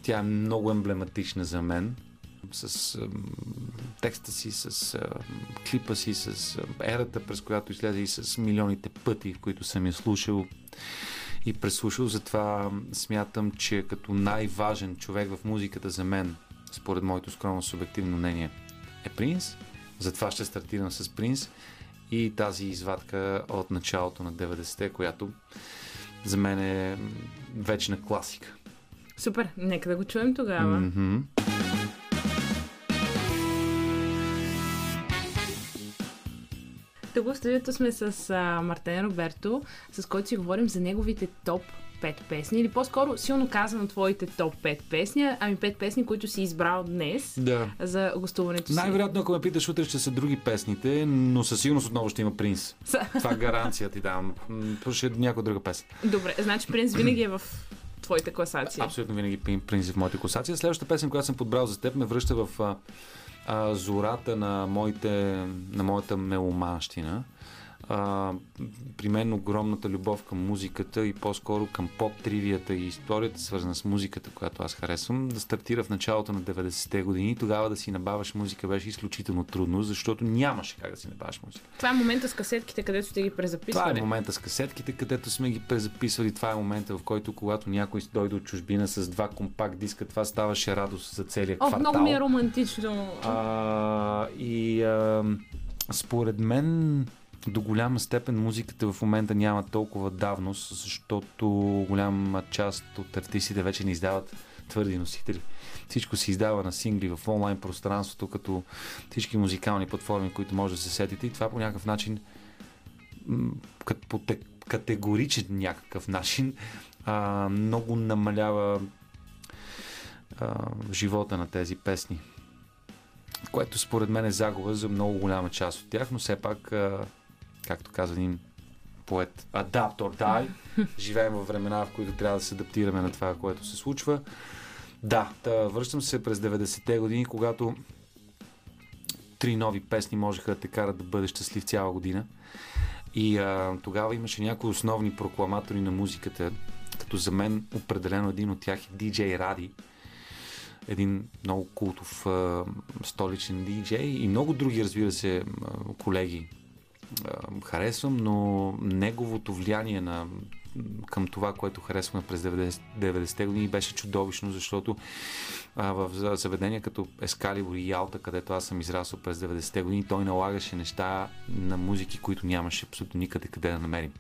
D: Тя е много емблематична за мен. С ем, текста си, с ем, клипа си, с ем, ерата, през която излезе и с милионите пъти, в които съм я слушал и преслушал. Затова смятам, че като най-важен човек в музиката за мен, според моето скромно субективно мнение, е Принц. Затова ще стартирам с Принц и тази извадка от началото на 90-те, която за мен е вечна класика.
A: Супер, нека да го чуем тогава.
D: Мгм.
A: Тук в студиото сме с а, Мартен Роберто, с който си говорим за неговите топ 5 песни, или по-скоро силно казано твоите топ 5 песни, ами 5 песни, които си избрал днес
D: Да.
A: за гостуването си.
D: Най-вероятно, ако ме питаш, утре ще са други песните, но със сигурност отново ще има принц. Това гаранция ти давам. М, то Ще е някоя друга песен.
A: Добре, значи Принц винаги е в твоите класации.
D: Абсолютно винаги пин- принцип в моите класации. Следващата песен, която съм подбрал за теб, ме връща в а, зората на, моите, на моята меломанщина. А, при мен огромната любов към музиката и по-скоро към поп-тривията и историята, свързана с музиката, която аз харесвам, да стартира в началото на 90-те години. Тогава да си набаваш музика беше изключително трудно, защото нямаше как да си набаваш музика.
A: Това е момента с касетките, където сте ги
D: Това
A: презаписвали.
D: е момента с касетките, където сме ги презаписвали. Това е момента, в който когато някой дойде от чужбина с два компакт диска, това ставаше радост за целия
A: О,
D: квартал.
A: много ми е романтично.
D: а, и а, според мен до голяма степен музиката в момента няма толкова давност, защото голяма част от артистите вече не издават твърди носители. Всичко се издава на сингли в онлайн пространството, като всички музикални платформи, които може да се сетите. И това по някакъв начин, м, кат- по те- категоричен някакъв начин, а, много намалява а, живота на тези песни което според мен е загуба за много голяма част от тях, но все пак, а, както каза един поет, adapt or die, живеем във времена, в които трябва да се адаптираме на това, което се случва. Да, да връщам се през 90-те години, когато три нови песни можеха да те карат да бъдеш щастлив цяла година. И а, тогава имаше някои основни прокламатори на музиката, като за мен определено един от тях е DJ Ради, един много култов а, столичен диджей и много други, разбира се, колеги харесвам, но неговото влияние на, към това, което харесваме през 90, 90-те години беше чудовищно, защото а, в за- заведения като Ескалибур и Ялта, където аз съм израсъл през 90-те години, той налагаше неща на музики, които нямаше абсолютно никъде къде да намерим.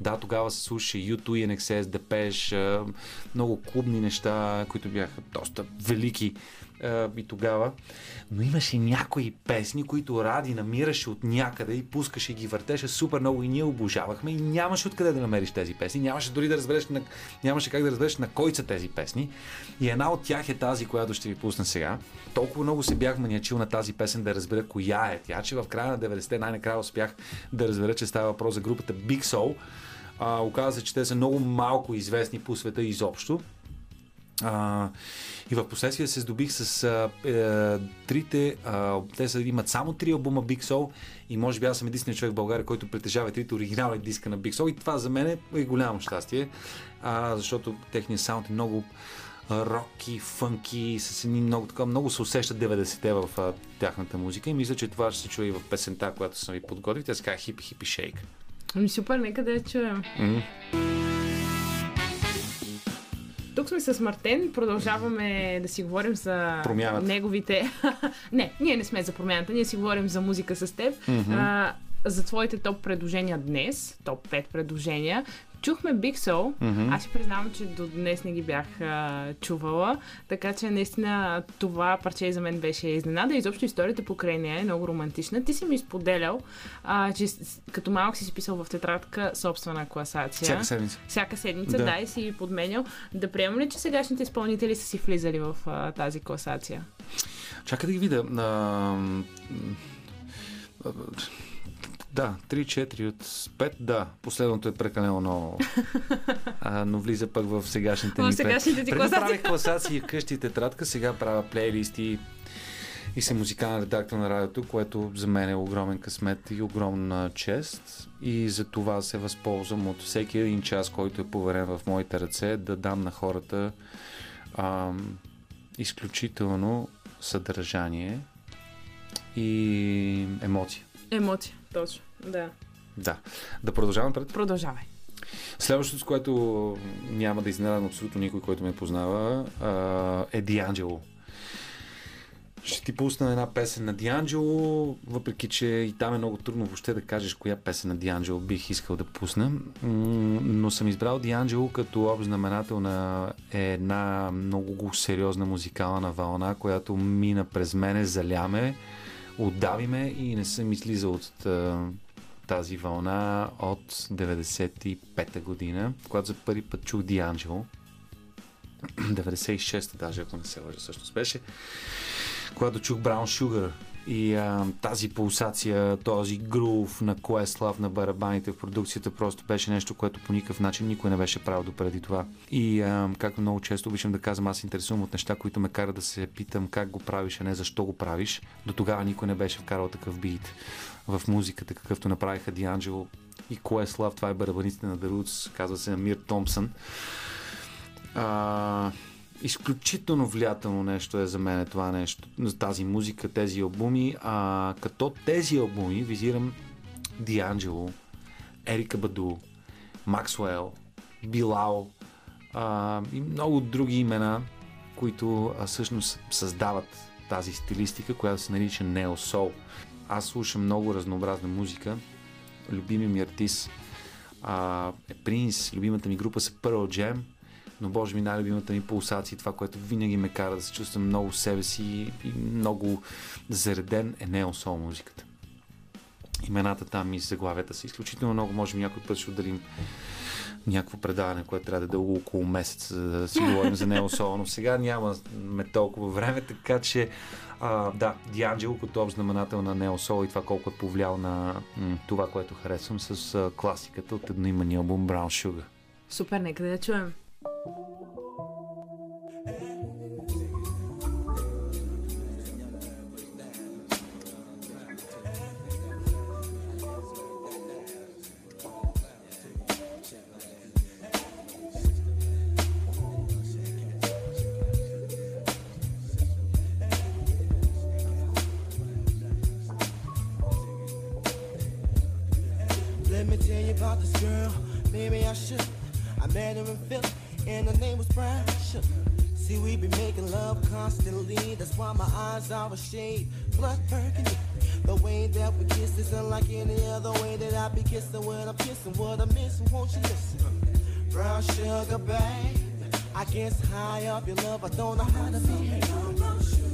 D: Да, тогава се слушаше U2, NXS, Depeche, много клубни неща, които бяха доста велики и тогава. Но имаше някои песни, които Ради намираше от някъде и пускаше и ги въртеше супер много и ние обожавахме и нямаше откъде да намериш тези песни. Нямаше дори да разбереш, на, нямаше как да разбереш на кой са тези песни. И една от тях е тази, която ще ви пусна сега. Толкова много се бях маниачил на тази песен да разбера коя е тя, че в края на 90-те най-накрая успях да разбера, че става въпрос за групата Big Soul. А, оказа се, че те са много малко известни по света изобщо. А, и в последствие се здобих с а, е, трите, а, те са, имат само три албума Big Soul и може би аз съм единственият човек в България, който притежава трите оригинални диска на Big Soul и това за мен е голямо щастие, а, защото техният саунд е много роки, фънки, с едни много така, много се усещат 90-те в а, тяхната музика и мисля, че това ще се чуе и в песента, която съм ви подготвил. Тя се казва Хипи Хипи Шейк.
A: Ами супер, нека да я чуем. Тук сме с Мартен, продължаваме да си говорим за
D: Промяната.
A: неговите... не, ние не сме за промяната, ние си говорим за музика с теб. А, за твоите топ предложения днес, топ 5 предложения. Чухме Big Soul. Аз си признавам, че до днес не ги бях а, чувала, така че наистина това парче за мен беше изненада. Изобщо историята покрай нея е много романтична. Ти си ми споделял, а, че като малък си си писал в тетрадка собствена класация.
D: Всяка седмица.
A: Всяка седмица,
D: Да.
A: да, и си подменял. Да приемам ли, че сегашните изпълнители са си влизали в а, тази класация?
D: Чакай да ги видя. А, да, 3-4 от 5, да. Последното е прекалено много. А, но влиза пък в сегашните
A: В
D: ни
A: сегашните ти
D: Преди
A: класации.
D: правих класации къщи тетрадка, сега правя плейлисти и съм музикален редактор на радиото, което за мен е огромен късмет и огромна чест. И за това се възползвам от всеки един час, който е поверен в моите ръце, да дам на хората ам, изключително съдържание и емоция.
A: Емоция, точно. Да.
D: Да. Да продължавам пред.
A: Продължавай.
D: Следващото, с което няма да изненадам абсолютно никой, който ме познава, е Дианджело. Ще ти пусна една песен на Дианджело, въпреки че и там е много трудно въобще да кажеш коя песен на Дианджело бих искал да пусна. Но съм избрал Дианджело като общ знаменател на една много сериозна музикална вълна, която мина през мене, заляме, отдавиме и не съм излизал от тази вълна от 95-та година, когато за първи път чух Дианджело. 96-та даже, ако не се лъжа, всъщност беше когато чух Brown Sugar и а, тази пулсация, този грув на Questlove на барабаните в продукцията просто беше нещо, което по никакъв начин никой не беше правил допреди това. И а, както много често обичам да казвам, аз интересувам от неща, които ме карат да се питам как го правиш, а не защо го правиш. До тогава никой не беше вкарал такъв бит в музиката, какъвто направиха Дианджело и Questlove, това е барабаните на The казва се Амир Томпсън. А, изключително влиятелно нещо е за мен това нещо, тази музика, тези албуми. А, като тези албуми визирам Дианджело, Ерика Баду, Максуел, Билао а, и много други имена, които а, всъщност създават тази стилистика, която се нарича Нео Сол. Аз слушам много разнообразна музика. Любими ми артист а, е Принц, любимата ми група са Pearl Jam – но Боже ми, най-любимата ми пулсация, това, което винаги ме кара да се чувствам много себе си и много зареден е неосол музиката. Имената там и заглавията са изключително много. Може би някой път ще отделим някакво предаване, което трябва да е дълго около месец, за да си говорим за неосол, но сега нямаме толкова време, така че а, да, Дианджело като общ знаменател на неосол и това колко е повлиял на м- това, което харесвам с а, класиката от едноимания албум Brown Sugar.
A: Супер, нека да я чуем.
E: Let Met her and her name was Brown Sugar. See, we be making love constantly. That's why my eyes are a shade blood burgundy. The way that we kiss is unlike any other way that I be kissing when I'm kissing. What I'm missing, won't you listen? Brown sugar, babe. I guess high up your love, I don't know how to behave.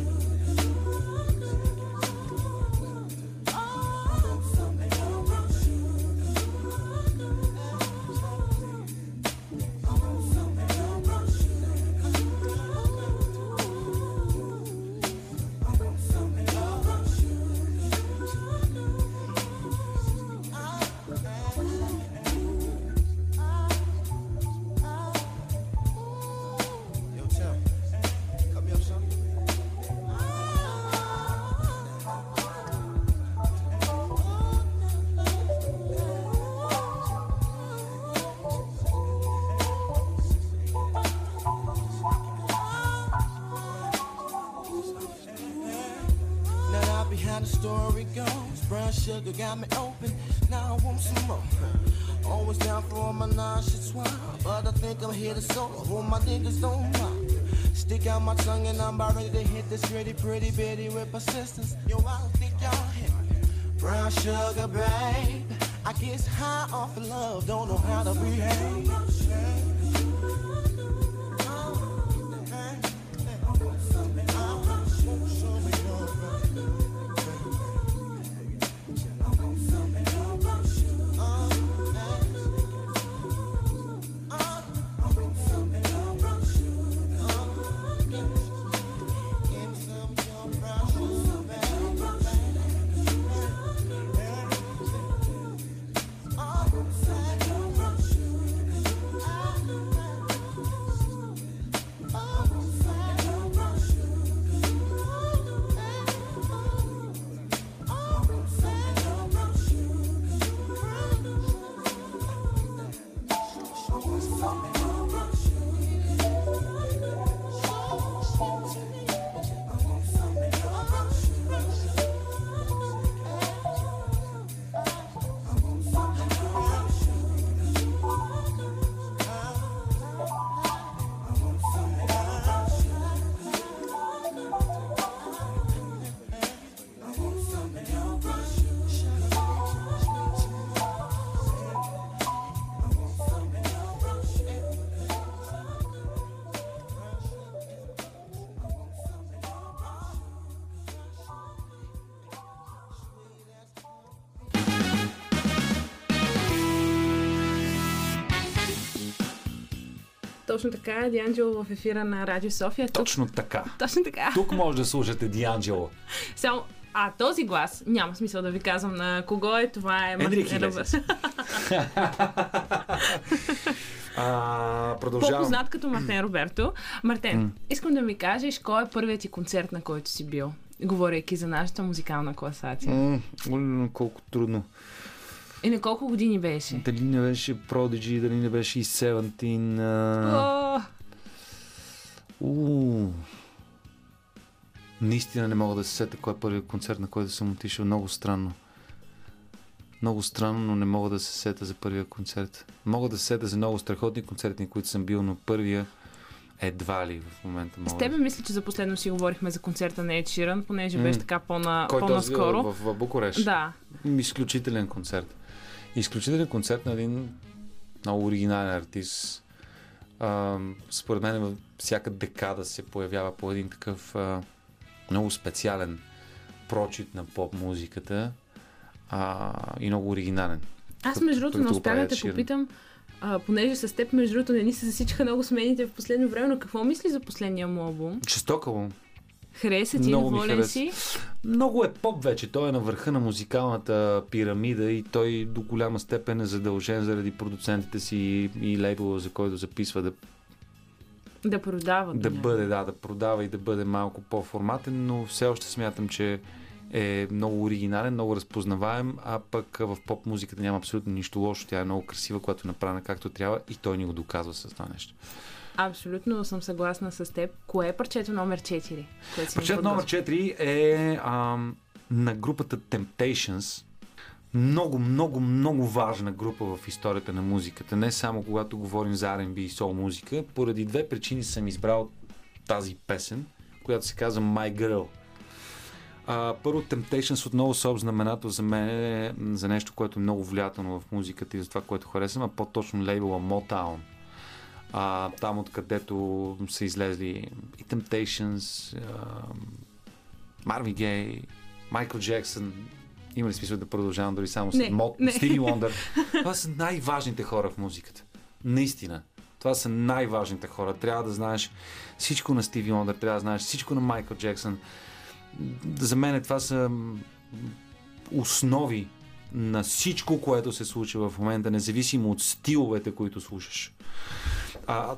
E: we had.
A: Точно така, Дианджело в ефира на Радио София. Тук...
D: Точно така.
A: Точно така.
D: Тук може да слушате Дианджело.
A: Само, а този глас, няма смисъл да ви казвам на кого е, това е
D: Енрик
A: Мартин
D: Иглесиас. А, продължавам.
A: По-познат като Мартен Роберто. Мартен, искам да ми кажеш кой е първият ти концерт, на който си бил, говорейки за нашата музикална класация.
D: Колко трудно.
A: И на колко години беше?
D: Дали не беше Prodigy, дали не беше и Seventeen. А... У. Наистина не мога да се сета кой е първият концерт, на който съм отишъл. Много странно. Много странно, но не мога да се сета за първия концерт. Мога да се сета за много страхотни концерти, които съм бил, но първия едва ли в момента мога
A: С тебе мисля, че за последно си говорихме за концерта на Ed Sheeran, понеже беше така по-на,
D: Кой този
A: по-наскоро.
D: в, в Букурещ?
A: Да.
D: Изключителен концерт. Изключителен концерт на един много оригинален артист. А, според мен във всяка декада се появява по един такъв а, много специален прочит на поп музиката а, и много оригинален.
A: Аз между другото не успях да те попитам, а, понеже с теб между другото не ни се засичаха много смените в последно време, но какво мисли за последния му албум?
D: Жестоко.
A: Хареса ти,
D: Много
A: доволен
D: хареса.
A: си?
D: Много е поп вече. Той е на върха на музикалната пирамида и той до голяма степен е задължен заради продуцентите си и, и лейбъла, за който записва да
A: Да продава.
D: да бъде, да, да продава и да бъде малко по-форматен, но все още смятам, че е много оригинален, много разпознаваем, а пък в поп музиката няма абсолютно нищо лошо. Тя е много красива, когато е направена както трябва и той ни го доказва с това нещо.
A: Абсолютно съм съгласна с теб. Кое е парчето номер 4? което си ни
D: Парчет номер
A: подготвил?
D: 4 е ам, на групата Temptations. Много, много, много важна група в историята на музиката. Не само когато говорим за R&B и сол музика. Поради две причини съм избрал тази песен, която се казва My Girl. А, първо, Temptations отново са общ знаменател за мен е за нещо, което е много влиятелно в музиката и за това, което харесвам, а по-точно лейбъла Motown. А, там, откъдето са излезли и Temptations, Марви Гей, Майкъл Джексън. Има ли смисъл да продължавам дори само с
A: Не,
D: Мод. Стиви Лондър? Това са най-важните хора в музиката. Наистина. Това са най-важните хора. Трябва да знаеш всичко на Стиви Лондър, трябва да знаеш всичко на Майкъл Джексън. За мен това са основи на всичко, което се случва в момента, независимо от стиловете, които слушаш. А,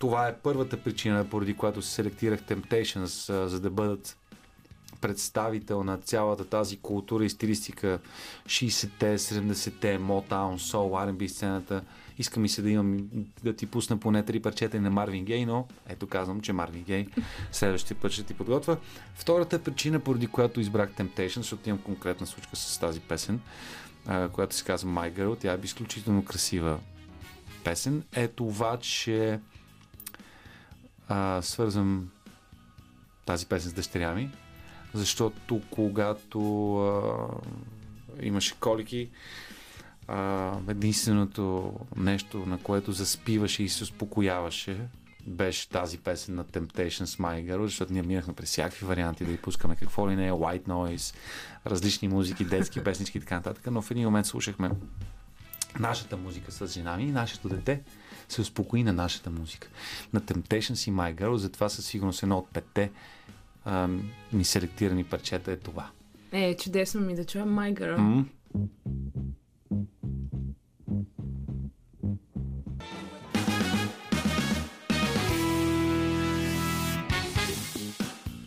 D: това е първата причина, поради която се селектирах Temptations, за да бъдат представител на цялата тази култура и стилистика 60-те, 70-те, Motown, Soul, R&B сцената. Иска ми се да имам да ти пусна поне три парчета на Марвин Гей, но ето казвам, че Марвин Гей следващия път ще ти подготвя. Втората причина, поради която избрах Temptation, защото имам конкретна случка с тази песен, която се казва My Girl. Тя е изключително красива песен, е това, че а, свързвам тази песен с дъщеря ми, защото когато а, имаше колики, а, единственото нещо, на което заспиваше и се успокояваше, беше тази песен на Temptations My Girl, защото ние минахме през всякакви варианти да ви пускаме какво ли не е, White Noise, различни музики, детски песнички и така нататък, но в един момент слушахме нашата музика с жена ми и нашето дете се успокои на нашата музика. На Temptations и My Girl, затова със сигурност едно от петте а, ми селектирани парчета е това.
A: Е, чудесно ми да чуя My Girl.
D: М?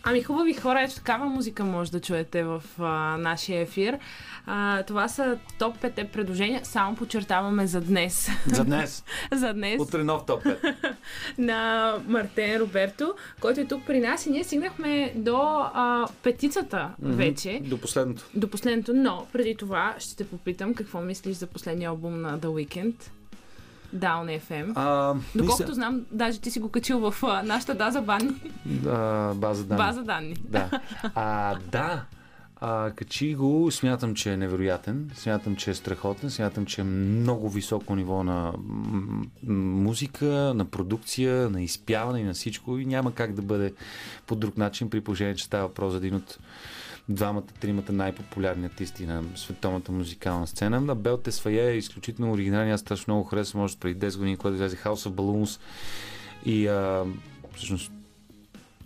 A: Ами хубави хора, ето такава музика може да чуете в а, нашия ефир. А, това са топ 5 предложения. Само подчертаваме за днес.
D: За днес.
A: за днес
D: Утре нов топ 5.
A: на Мартен Роберто, който е тук при нас и ние стигнахме до а, петицата вече.
D: До последното.
A: До последното, но преди това ще те попитам какво мислиш за последния албум на The Weeknd. Down FM.
D: А,
A: Доколкото
D: мисля-
A: знам, даже ти си го качил в а, нашата база, банни,
D: а, база данни.
A: база данни.
D: Да. А, да. А, качи го, смятам, че е невероятен, смятам, че е страхотен, смятам, че е много високо ниво на музика, на продукция, на изпяване и на всичко и няма как да бъде по друг начин при положение, че става въпрос за един от двамата, тримата най-популярни артисти на световната музикална сцена. На Бел Тесфае е изключително оригинален. Аз страшно много харесвам, може преди 10 години, когато излезе House of Balloons. И а, всъщност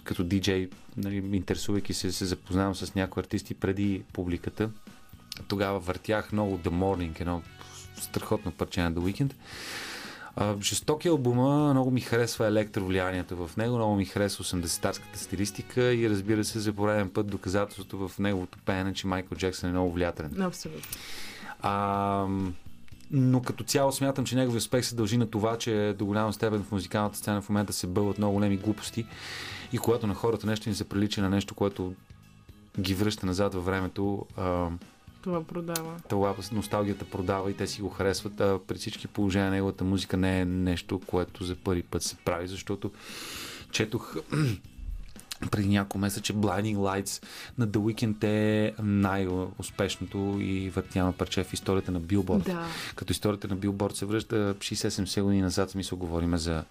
D: като диджей, нали, интересувайки се, се запознавам с някои артисти преди публиката. Тогава въртях много The Morning, едно страхотно парче на The Weeknd. А, жестоки албума, много ми харесва електровлиянието в него, много ми харесва 80-тарската стилистика и разбира се, за пореден път доказателството в неговото пеене, че Майкъл Джексън е много влиятелен.
A: Абсолютно.
D: А, но като цяло смятам, че неговия успех се дължи на това, че до голяма степен в музикалната сцена в момента се бълват много големи глупости и когато на хората нещо ни се прилича на нещо, което ги връща назад във времето, а,
A: Това продава.
D: това носталгията продава и те си го харесват. А при всички положения неговата музика не е нещо, което за първи път се прави, защото четох преди няколко месеца, че Blinding Lights на The Weeknd е най-успешното и въртяно парче в историята на Билборд.
A: Да.
D: Като историята на Билборд се връща 60-70 години назад, смисъл говорим за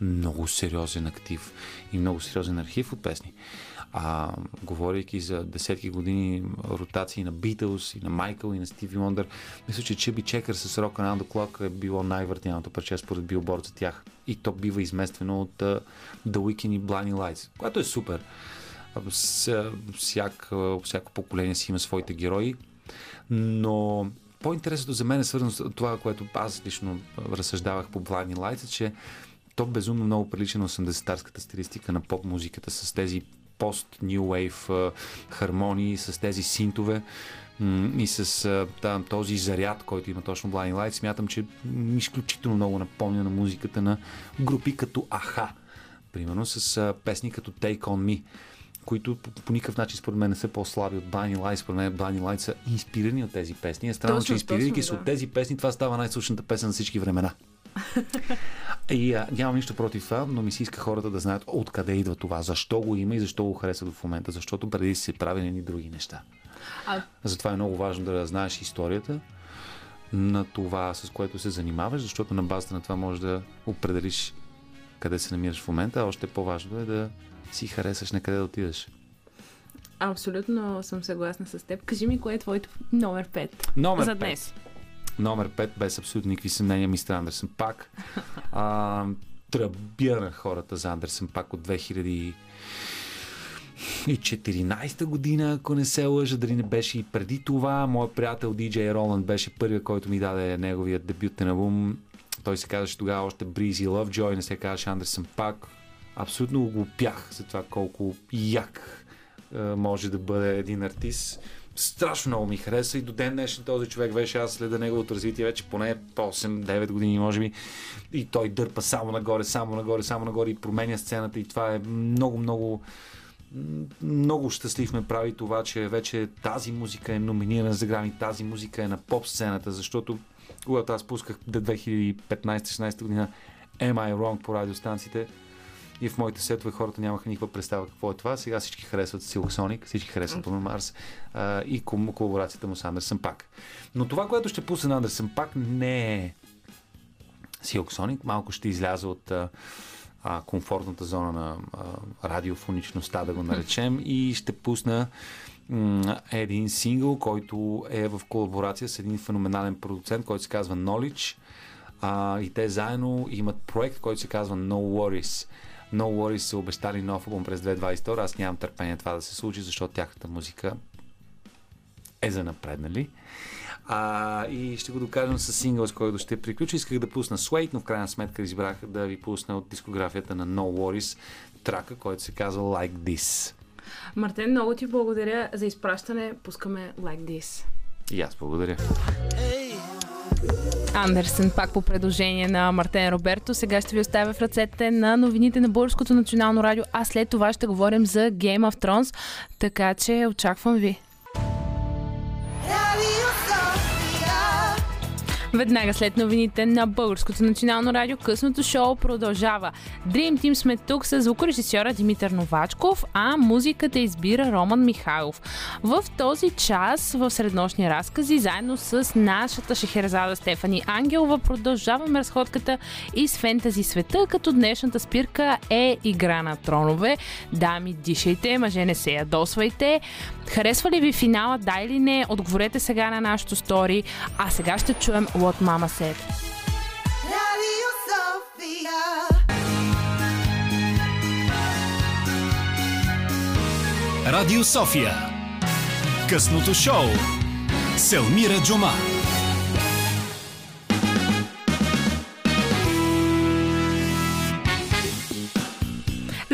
D: много сериозен актив и много сериозен архив от песни. А говорейки за десетки години ротации на Beatles и на Майкъл и на Стиви Мондър, мисля, че Чиби Чекър с Rock Around Clock е било най-въртяното парче според Билборд за тях. И то бива измествено от uh, The Weeknd и Blinding Lights, което е супер. С- Всяко, всяко поколение си има своите герои, но по-интересното за мен е свързано с това, което аз лично разсъждавах по Blinding Lights, е, че то безумно много прилича на 80-тарската стилистика на поп-музиката с тези пост-new wave а, хармонии, с тези синтове и с там, този заряд, който има точно Blinding Lights. Смятам, че изключително много напомня на музиката на групи като Аха. Примерно с песни като Take On Me които по, по никакъв начин според мен не са по-слаби от Blinding Lights. Според мен Blinding Lights са инспирирани от тези песни. Е странно, че инспирирайки се
A: да.
D: от тези песни, това става най-слушната песен на всички времена. И а, нямам нищо против това, но ми се иска хората да знаят откъде идва това, защо го има и защо го харесват в момента, защото преди си правили едни други неща.
A: А-
D: Затова е много важно да знаеш историята на това, с което се занимаваш, защото на базата на това можеш да определиш къде се намираш в момента, а още по-важно е да си харесаш на къде да отидеш.
A: Абсолютно съм съгласна с теб. Кажи ми, кое е твоето номер 5
D: Номер
A: за днес?
D: Номер 5, без абсолютно никакви съмнения, мистер Андерсън пак. А, тръбя на хората за Андерсън пак от 2014 година, ако не се лъжа, дали не беше и преди това. Моят приятел DJ Роланд беше първият, който ми даде неговият дебютен албум. Той се казваше тогава още Breezy Lovejoy, не се казваше Андерсън пак. Абсолютно го за това колко як може да бъде един артист. Страшно много ми хареса и до ден днешен този човек беше, аз следа неговото развитие вече поне 8-9 години, може би. И той дърпа само нагоре, само нагоре, само нагоре и променя сцената и това е много, много много щастлив ме прави това, че вече тази музика е номинирана за грами, тази музика е на поп сцената, защото когато аз пусках до 2015-16 година Am I Wrong по радиостанциите, и в моите сетове хората нямаха никаква представа какво е това. Сега всички харесват Silk Sonic, всички харесват Bruno Марс а, и кол- колаборацията му с Андерсън Пак. Но това, което ще пусне на Андерсън Пак не е Silk Sonic. Малко ще изляза от а, а, комфортната зона на а, радиофоничността, да го наречем, и ще пусна м, един сингъл, който е в колаборация с един феноменален продуцент, който се казва Knowledge. А, и те заедно имат проект, който се казва No Worries. No Worries са обещали нов албум през 2022. Аз нямам търпение това да се случи, защото тяхната музика е за напреднали. А, и ще го докажем с сингъл, с който ще приключа. Исках да пусна Suede, но в крайна сметка избрах да ви пусна от дискографията на No Worries трака, който се казва Like This.
A: Мартен, много ти благодаря за изпращане. Пускаме Like This.
D: И аз благодаря.
A: Андерсен, пак по предложение на Мартен Роберто. Сега ще ви оставя в ръцете на новините на Българското национално радио, а след това ще говорим за Game of Thrones, така че очаквам ви. Веднага след новините на Българското национално радио късното шоу продължава. Dream Team сме тук с звукорежисьора Димитър Новачков, а музиката избира Роман Михайлов. В този час в среднощни разкази, заедно с нашата шехерзада Стефани Ангелова, продължаваме разходката и с фентази света, като днешната спирка е Игра на тронове. Дами, дишайте, мъже не се ядосвайте. Харесва ли ви финала, да или не? Отговорете сега на нашото стори. А сега ще чуем What Mama Said.
C: Радио София. Късното шоу. Селмира Джума.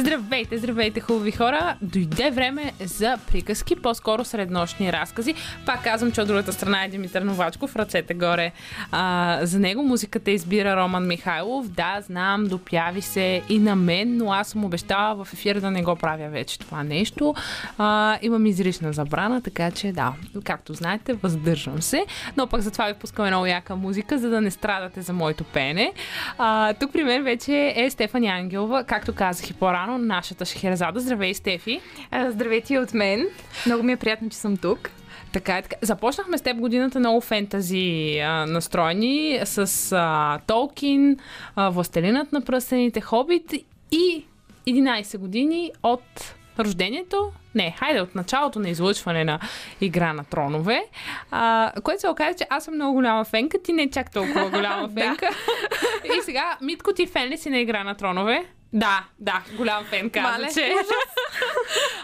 A: Здравейте, здравейте, хубави хора! Дойде време за приказки, по-скоро среднощни разкази. Пак казвам, че от другата страна е Димитър Новачков, ръцете горе. А, за него музиката избира Роман Михайлов. Да, знам, допяви се и на мен, но аз съм обещала в ефир да не го правя вече това нещо. А, имам изрична забрана, така че да, както знаете, въздържам се. Но пък затова ви пускаме много яка музика, за да не страдате за моето пеене. А, тук при мен вече е Стефани Ангелова, както казах и по-рано, нашата Шехерзада. Здравей, Стефи!
B: Здравейте от мен. Много ми е приятно, че съм тук.
A: Така е, така. Започнахме с теб годината много фентази а, настроени с а, Толкин, а, Властелинът на пръстените, Хобит и 11 години от рождението, не, хайде, от началото на излъчване на Игра на тронове, а, което се оказа, че аз съм много голяма фенка, ти не чак толкова голяма фенка. и сега, Митко, ти фен ли си на Игра на тронове? Да, да, голям фен каза,
B: Мале,
A: че.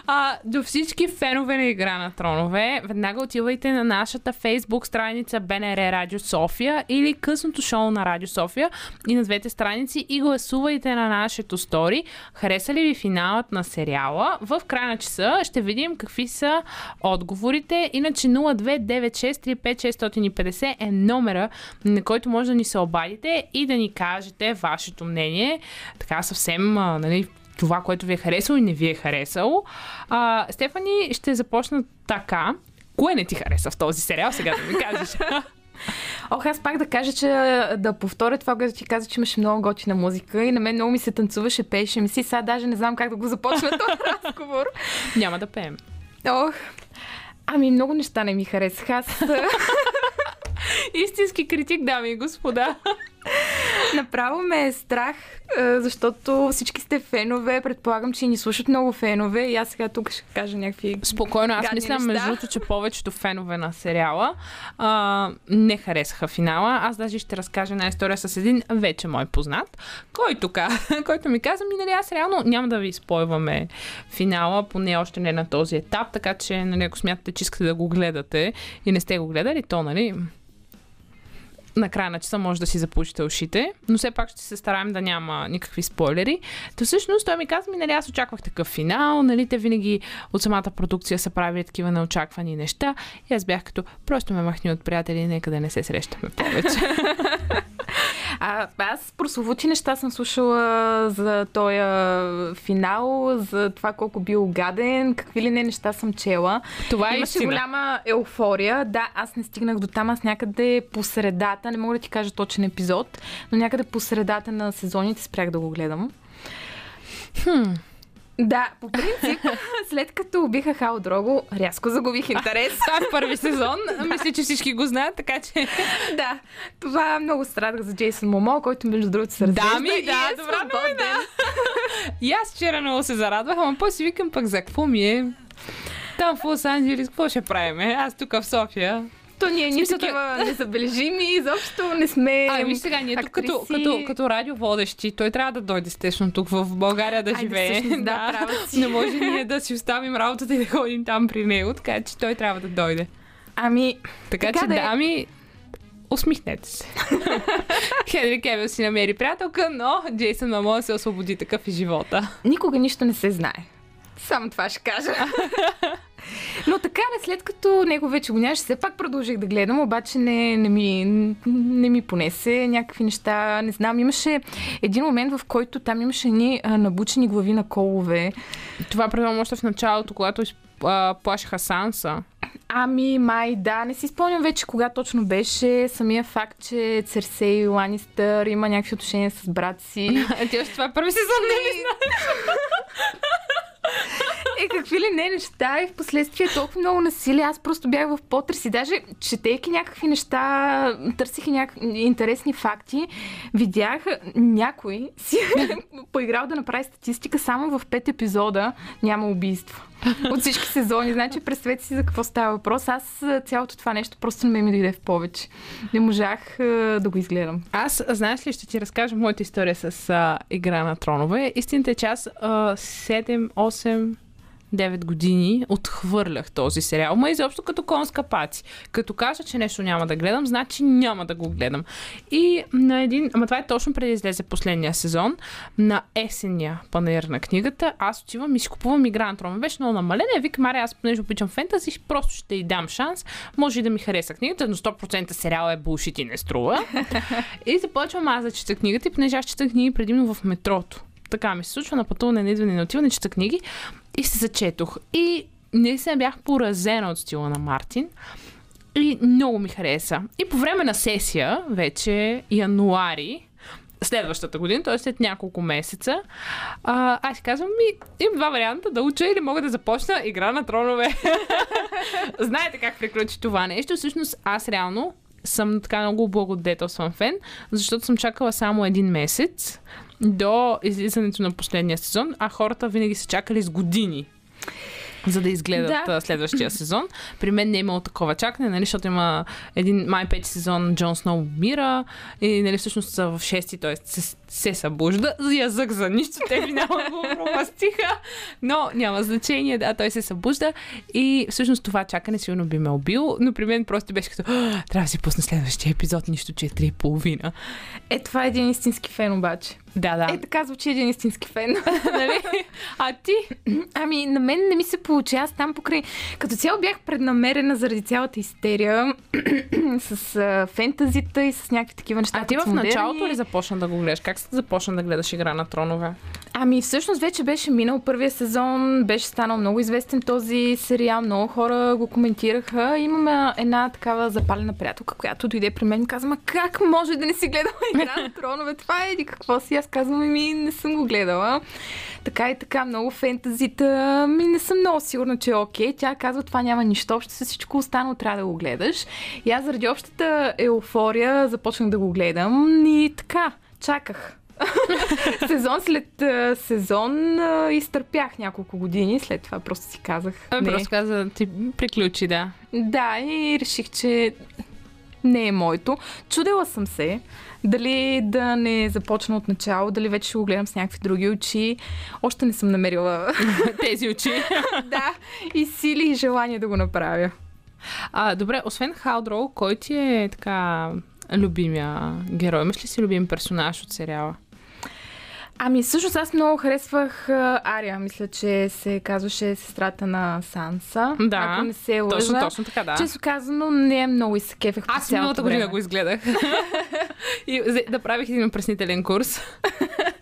A: а, до всички фенове на Игра на тронове, веднага отивайте на нашата фейсбук страница БНР Радио София или късното шоу на Радио София и на двете страници и гласувайте на нашето стори. Хареса ли ви финалът на сериала? В края на часа ще видим какви са отговорите. Иначе 029635650 е номера, на който може да ни се обадите и да ни кажете вашето мнение. Така съвсем, а, нали, това, което ви е харесало и не ви е харесало. А, Стефани, ще започна така. Кое не ти хареса в този сериал, сега да ми кажеш?
B: Ох, аз пак да кажа, че да повторя това, което ти каза, че имаше много готина музика и на мен много ми се танцуваше, пееше ми си. Сега даже не знам как да го започна този разговор.
A: Няма да пеем.
B: Ох, ами много неща не ми харесаха. Аз
A: Истински критик, дами и господа.
B: направо ме е страх, е, защото всички сте фенове. Предполагам, че ни слушат много фенове и аз сега тук ще кажа някакви...
A: Спокойно, аз мисля,
B: неща.
A: между другото, че повечето фенове на сериала а, не харесаха финала. Аз даже ще разкажа една история с един вече мой познат, който, който ми каза, ми нали аз реално няма да ви спойваме финала, поне още не на този етап, така че нали, ако смятате, че искате да го гледате и не сте го гледали, то нали на края на часа може да си запушите ушите, но все пак ще се стараем да няма никакви спойлери. То всъщност той ми каза, ми, нали, аз очаквах такъв финал, нали, те винаги от самата продукция са правили такива неочаквани неща и аз бях като, просто ме махни от приятели, нека да не се срещаме повече.
B: А, аз прословути неща съм слушала за този финал, за това колко бил гаден, какви ли не неща съм чела.
A: Това е
B: Имаше
A: истина.
B: голяма еуфория. Да, аз не стигнах до там, аз някъде по средата, не мога да ти кажа точен епизод, но някъде по средата на сезоните спрях да го гледам.
A: Хм.
B: Да, по принцип, след като убиха Хал Дрого, рязко загубих интерес.
A: Това е първи сезон. Мисля, че всички го знаят, така че...
B: да, това много страдах за Джейсън Момо, който между другото се развежда
A: Да, ми, да,
B: е
A: добра новина. И аз вчера много се зарадвах, ама после си викам пък за какво ми е. Там в Лос Анджелис, какво ще правим? Аз тук в София.
B: То ние ни
A: Смисъл,
B: такива незабележими, изобщо не сме
A: А, виж сега, ние тук като, като, като радиоводещи, той трябва да дойде естествено тук в България да
B: Айде,
A: живее.
B: всъщност, да, права си.
A: Не може ние да си оставим работата и да ходим там при него, така че той трябва да дойде.
B: Ами,
A: Така,
B: Така
A: че,
B: да е.
A: дами, усмихнете се. Хенри Кевил си намери приятелка, но Джейсън Мамо да се освободи такъв и живота.
B: никога нищо не се знае. Само това ще кажа. Но така след като него вече го нямаше, все пак продължих да гледам, обаче не, не, ми, не ми понесе някакви неща, не знам. Имаше един момент, в който там имаше ни набучени глави на колове.
A: Това предполагам още в началото, когато плашиха Санса.
B: Ами, май, да, не си спомням вече кога точно беше. Самия факт, че Церсей Ланистър има някакви отношения с брат си.
A: Ти още това първи сезон, не ли
B: Е, какви ли не неща и в последствие толкова много насилие. Аз просто бях в потрес и даже четейки някакви неща, търсих и някакви интересни факти, видях някой си поиграл да направи статистика само в пет епизода няма убийство. От всички сезони. Значи, представете си за какво става въпрос. Аз цялото това нещо просто не ми дойде в повече. Не можах да го изгледам.
A: Аз, знаеш ли, ще ти разкажа моята история с а, Игра на тронове. Истината е, че аз а, 7, 8, 9 години отхвърлях този сериал. Ма изобщо като конска паци. Като кажа, че нещо няма да гледам, значи няма да го гледам. И на един... Ама това е точно преди излезе последния сезон. На есения панер на книгата аз отивам и си купувам игра на тронове. Беше много намалена. И викам, аре, аз понеже обичам фентази, просто ще й дам шанс. Може и да ми хареса книгата, но 100% сериал е булшит и не струва. и започвам аз да чета книгата и понеже аз чета книги предимно в метрото. Така ми се случва на пътуване, на идване, на отиване, чета книги и се зачетох. И наистина бях поразена от стила на Мартин. И много ми хареса. И по време на сесия, вече януари, следващата година, т.е. след няколко месеца, а, аз казвам, ми, имам два варианта да уча или мога да започна игра на тронове. Знаете как приключи това нещо. Всъщност аз реално съм така много благодетелстван фен, защото съм чакала само един месец до излизането на последния сезон, а хората винаги са чакали с години за да изгледат
B: Да.
A: следващия сезон. При мен не е имало такова чакане, нали, защото има един май пети сезон Джон Сноу умира и нали, всъщност са в шести, т.е. се, събужда. Язък за нищо, те финално го пропастиха, но няма значение, да, той се събужда и всъщност това чакане сигурно би ме убил, но при мен просто беше като «А, трябва да си пусна следващия епизод, нищо, че е три и половина.
B: Е, това е един истински фен обаче.
A: Да, да.
B: Е, така звучи един истински фен.
A: нали? А ти?
B: Ами, на мен не ми се получи. Аз там покрай... Като цяло бях преднамерена заради цялата истерия с а, фентазита и с някакви такива неща.
A: А ти в началото ли започна да го гледаш? Как започна да гледаш Игра на тронове?
B: Ами, всъщност вече беше минал първия сезон, беше станал много известен този сериал, много хора го коментираха. Имаме една такава запалена приятелка, която дойде при мен и каза, ма как може да не си гледала Игра на тронове? Това е еди какво си? Аз казвам, ми не съм го гледала. Така и така, много фентазита. Ми не съм много сигурна, че е окей. Тя казва, това няма нищо общо с всичко останало, трябва да го гледаш. И аз заради общата еуфория започнах да го гледам и така, чаках. сезон след а, сезон а, изтърпях няколко години. След това просто си казах.
A: Не.
B: Не.
A: Просто каза, ти приключи, да.
B: Да, и реших, че не е моето. Чудела съм се дали да не започна от начало, дали вече ще го гледам с някакви други очи. Още не съм намерила
A: Тези очи.
B: да, и сили и желание да го направя.
A: А, добре, освен Халдроу, кой ти е така любимия герой? Имаш ли си любим персонаж от сериала?
B: Ами, всъщност аз много харесвах Ария. Мисля, че се казваше сестрата на Санса.
A: Да,
B: Ако не се лъжа.
A: Точно, точно така, да.
B: Често казано, не много и се кефех
A: Аз миналата година го изгледах. и да правих един опреснителен курс.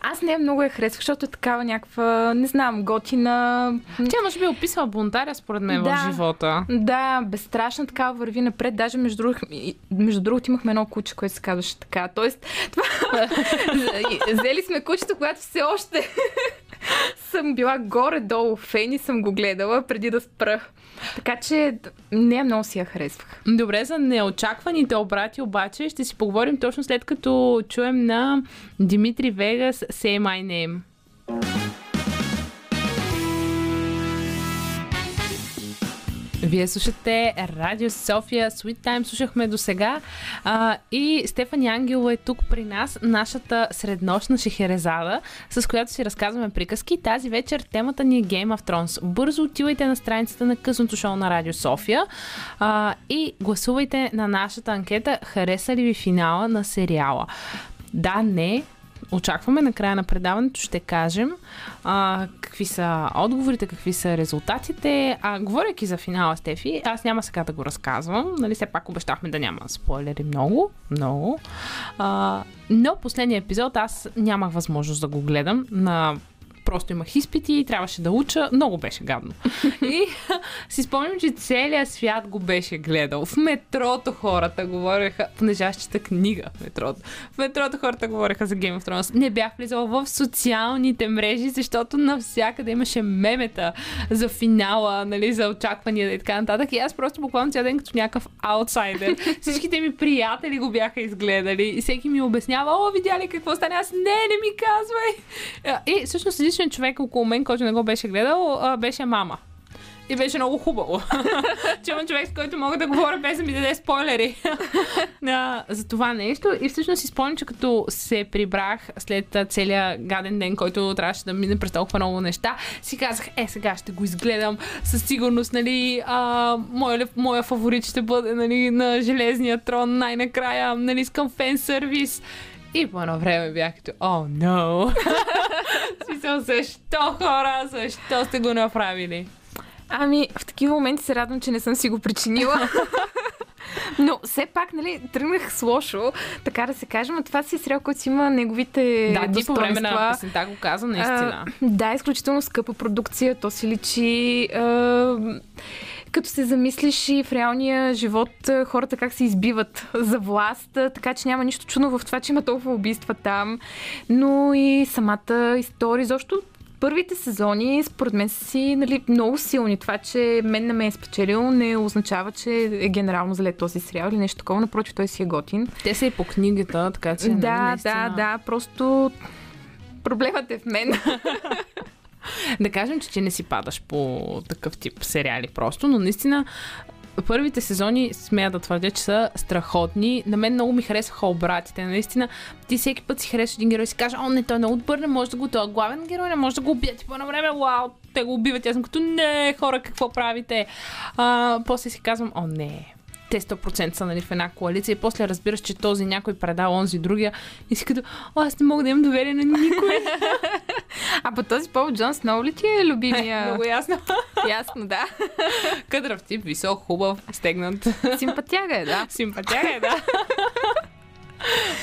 B: Аз не много я харесвах, защото е такава някаква, не знам, готина.
A: Тя може би описва бунтаря, според мен,
B: Да.
A: в живота.
B: Да, безстрашна такава върви напред. Даже между, друг, между другото имахме едно куче, което се казваше така. Тоест, това... взели сме кучето, когато все още съм била горе-долу фен и съм го гледала преди да спра. Така че не много си я харесвах.
A: Добре, за неочакваните обрати обаче ще си поговорим точно след като чуем на Димитри Вегас Say My Name. Вие слушате Радио София, Sweet Time слушахме до сега и Стефани Ангелова е тук при нас, нашата среднощна шехерезада, с която си разказваме приказки. Тази вечер темата ни е Game of Thrones. Бързо отивайте на страницата на късното шоу на Радио София а, и гласувайте на нашата анкета хареса ли ви финала на сериала. Да, не, очакваме на края на предаването, ще кажем а, какви са отговорите, какви са резултатите. А, говоряки за финала, Стефи, аз няма сега да го разказвам. Нали, все пак обещахме да няма спойлери много, много. А, но последния епизод аз нямах възможност да го гледам на просто имах изпити и трябваше да уча. Много беше гадно. И си спомням, че целият свят го беше гледал. В метрото хората говореха, понеже аз книга в метрото. В метрото хората говореха за Game of Thrones. Не бях влизала в социалните мрежи, защото навсякъде имаше мемета за финала, нали, за очаквания и така нататък. И аз просто буквално цял ден като някакъв аутсайдер. Всичките ми приятели го бяха изгледали и всеки ми обяснява, о, видя ли какво стане? Аз не, не ми казвай. И всъщност единствен човек около мен, който не го беше гледал, а, беше мама. И беше много хубаво. че имам човек, с който мога да говоря без да ми даде спойлери за това нещо. И всъщност си спомням, че като се прибрах след целия гаден ден, който трябваше да мине през толкова много неща, си казах, е, сега ще го изгледам. Със сигурност, нали, а, моя, моя фаворит ще бъде нали, на Железния трон най-накрая, нали, искам фен сервис. И по едно време бях като, о, oh, no. Смисъл, защо хора, защо сте го направили?
B: Ами, в такива моменти се радвам, че не съм си го причинила. Но все пак, нали, тръгнах с лошо, така да се каже, но това си е сериал, който си има неговите
A: Да, ти по време на песента го каза, наистина.
B: А, да, изключително скъпа продукция, то си личи... А, като се замислиш и в реалния живот хората как се избиват за власт, така че няма нищо чудно в това, че има толкова убийства там, но и самата история, защо първите сезони, според мен, са си нали, много силни. Това, че мен не ме е спечелил, не означава, че е генерално зле този сериал или нещо такова. Напротив, той си е готин.
A: Те са и по книгата, така че.
B: Да,
A: нали,
B: да, да. Просто проблемът е в мен.
A: да кажем, че ти не си падаш по такъв тип сериали просто, но наистина първите сезони смея да твърдя, че са страхотни. На мен много ми харесваха обратите. Наистина, ти всеки път си харесваш един герой и си кажеш, о, не, той е не може да го, той е главен герой, не може да го убият. И по едно време, вау, те го убиват. Аз съм като, не, хора, какво правите? А, после си казвам, о, не, те 100% са нали, в една коалиция и после разбираш, че този някой предал онзи другия и си като, о, аз не мога да имам доверие на никой.
B: а по този повод Джон Сноу ли ти е любимия?
A: Много ясно.
B: ясно, да.
A: Къдрав тип, висок, хубав, стегнат.
B: Симпатяга е, да.
A: Симпатяга е, да.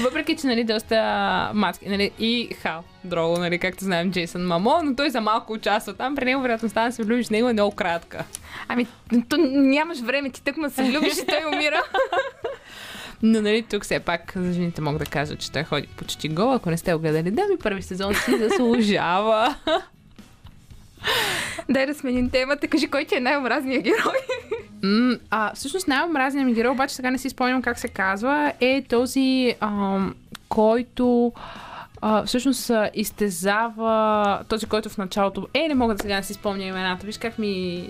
A: Въпреки, че нали, доста маски, нали, и Хал, Дроло, нали, както знаем, Джейсън Мамо, но той за малко участва там. При него вероятността да се влюбиш него е много кратка.
B: Ами, то нямаш време, ти тъкма се влюбиш и той умира.
A: Но нали, тук все пак за жените мога да кажа, че той ходи почти гол. Ако не сте огледали, да ми първи сезон си заслужава.
B: Дай да сменим темата. Кажи, кой ти е най-омразният герой?
A: А, всъщност най-омразният ми герой, обаче сега не си спомням как се казва, е този, ам, който а, всъщност изтезава този, който в началото... Е, не мога да сега не си спомня имената. Виж как ми...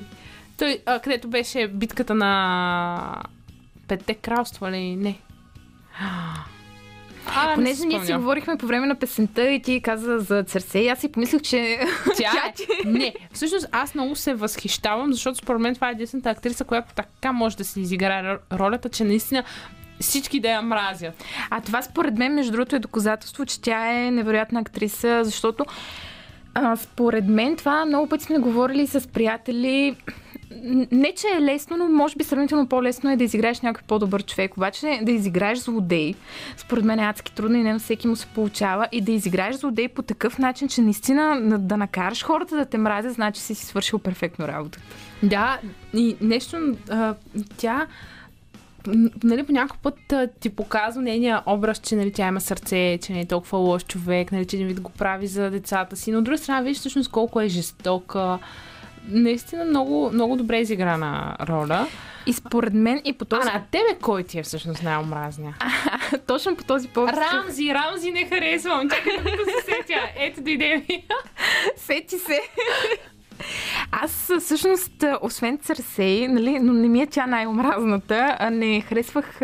A: Той, а, където беше битката на Петте кралства ли? Не.
B: А, Понеже ние си говорихме по време на песента и ти каза за Церсей, аз си помислих, че
A: тя е. Не, всъщност аз много се възхищавам, защото според мен това е единствената актриса, която така може да си изиграе ролята, че наистина всички да я мразят.
B: А това според мен, между другото, е доказателство, че тя е невероятна актриса, защото а, според мен това много пъти сме говорили с приятели не, че е лесно, но може би сравнително по-лесно е да изиграеш някой по-добър човек. Обаче да изиграеш злодей, според мен е адски трудно и не на всеки му се получава. И да изиграеш злодей по такъв начин, че наистина да накараш хората да те мразят, значи си си свършил перфектно работата.
A: Да, и нещо, а, тя нали, по някакъв път а, ти показва нейния образ, че нали, тя има сърце, че не е толкова лош човек, нали, че не го прави за децата си. Но от друга страна, виж всъщност колко е жестока, наистина много, много добре изиграна роля.
B: И според мен и по този...
A: А на тебе кой ти е всъщност най-омразния?
B: Точно по този повод.
A: Рамзи, Рамзи не харесвам. Чакай да се сетя. Ето дойде ми.
B: Сети се. Аз всъщност, освен Църсей, нали, но не ми е тя най-омразната, а не харесвах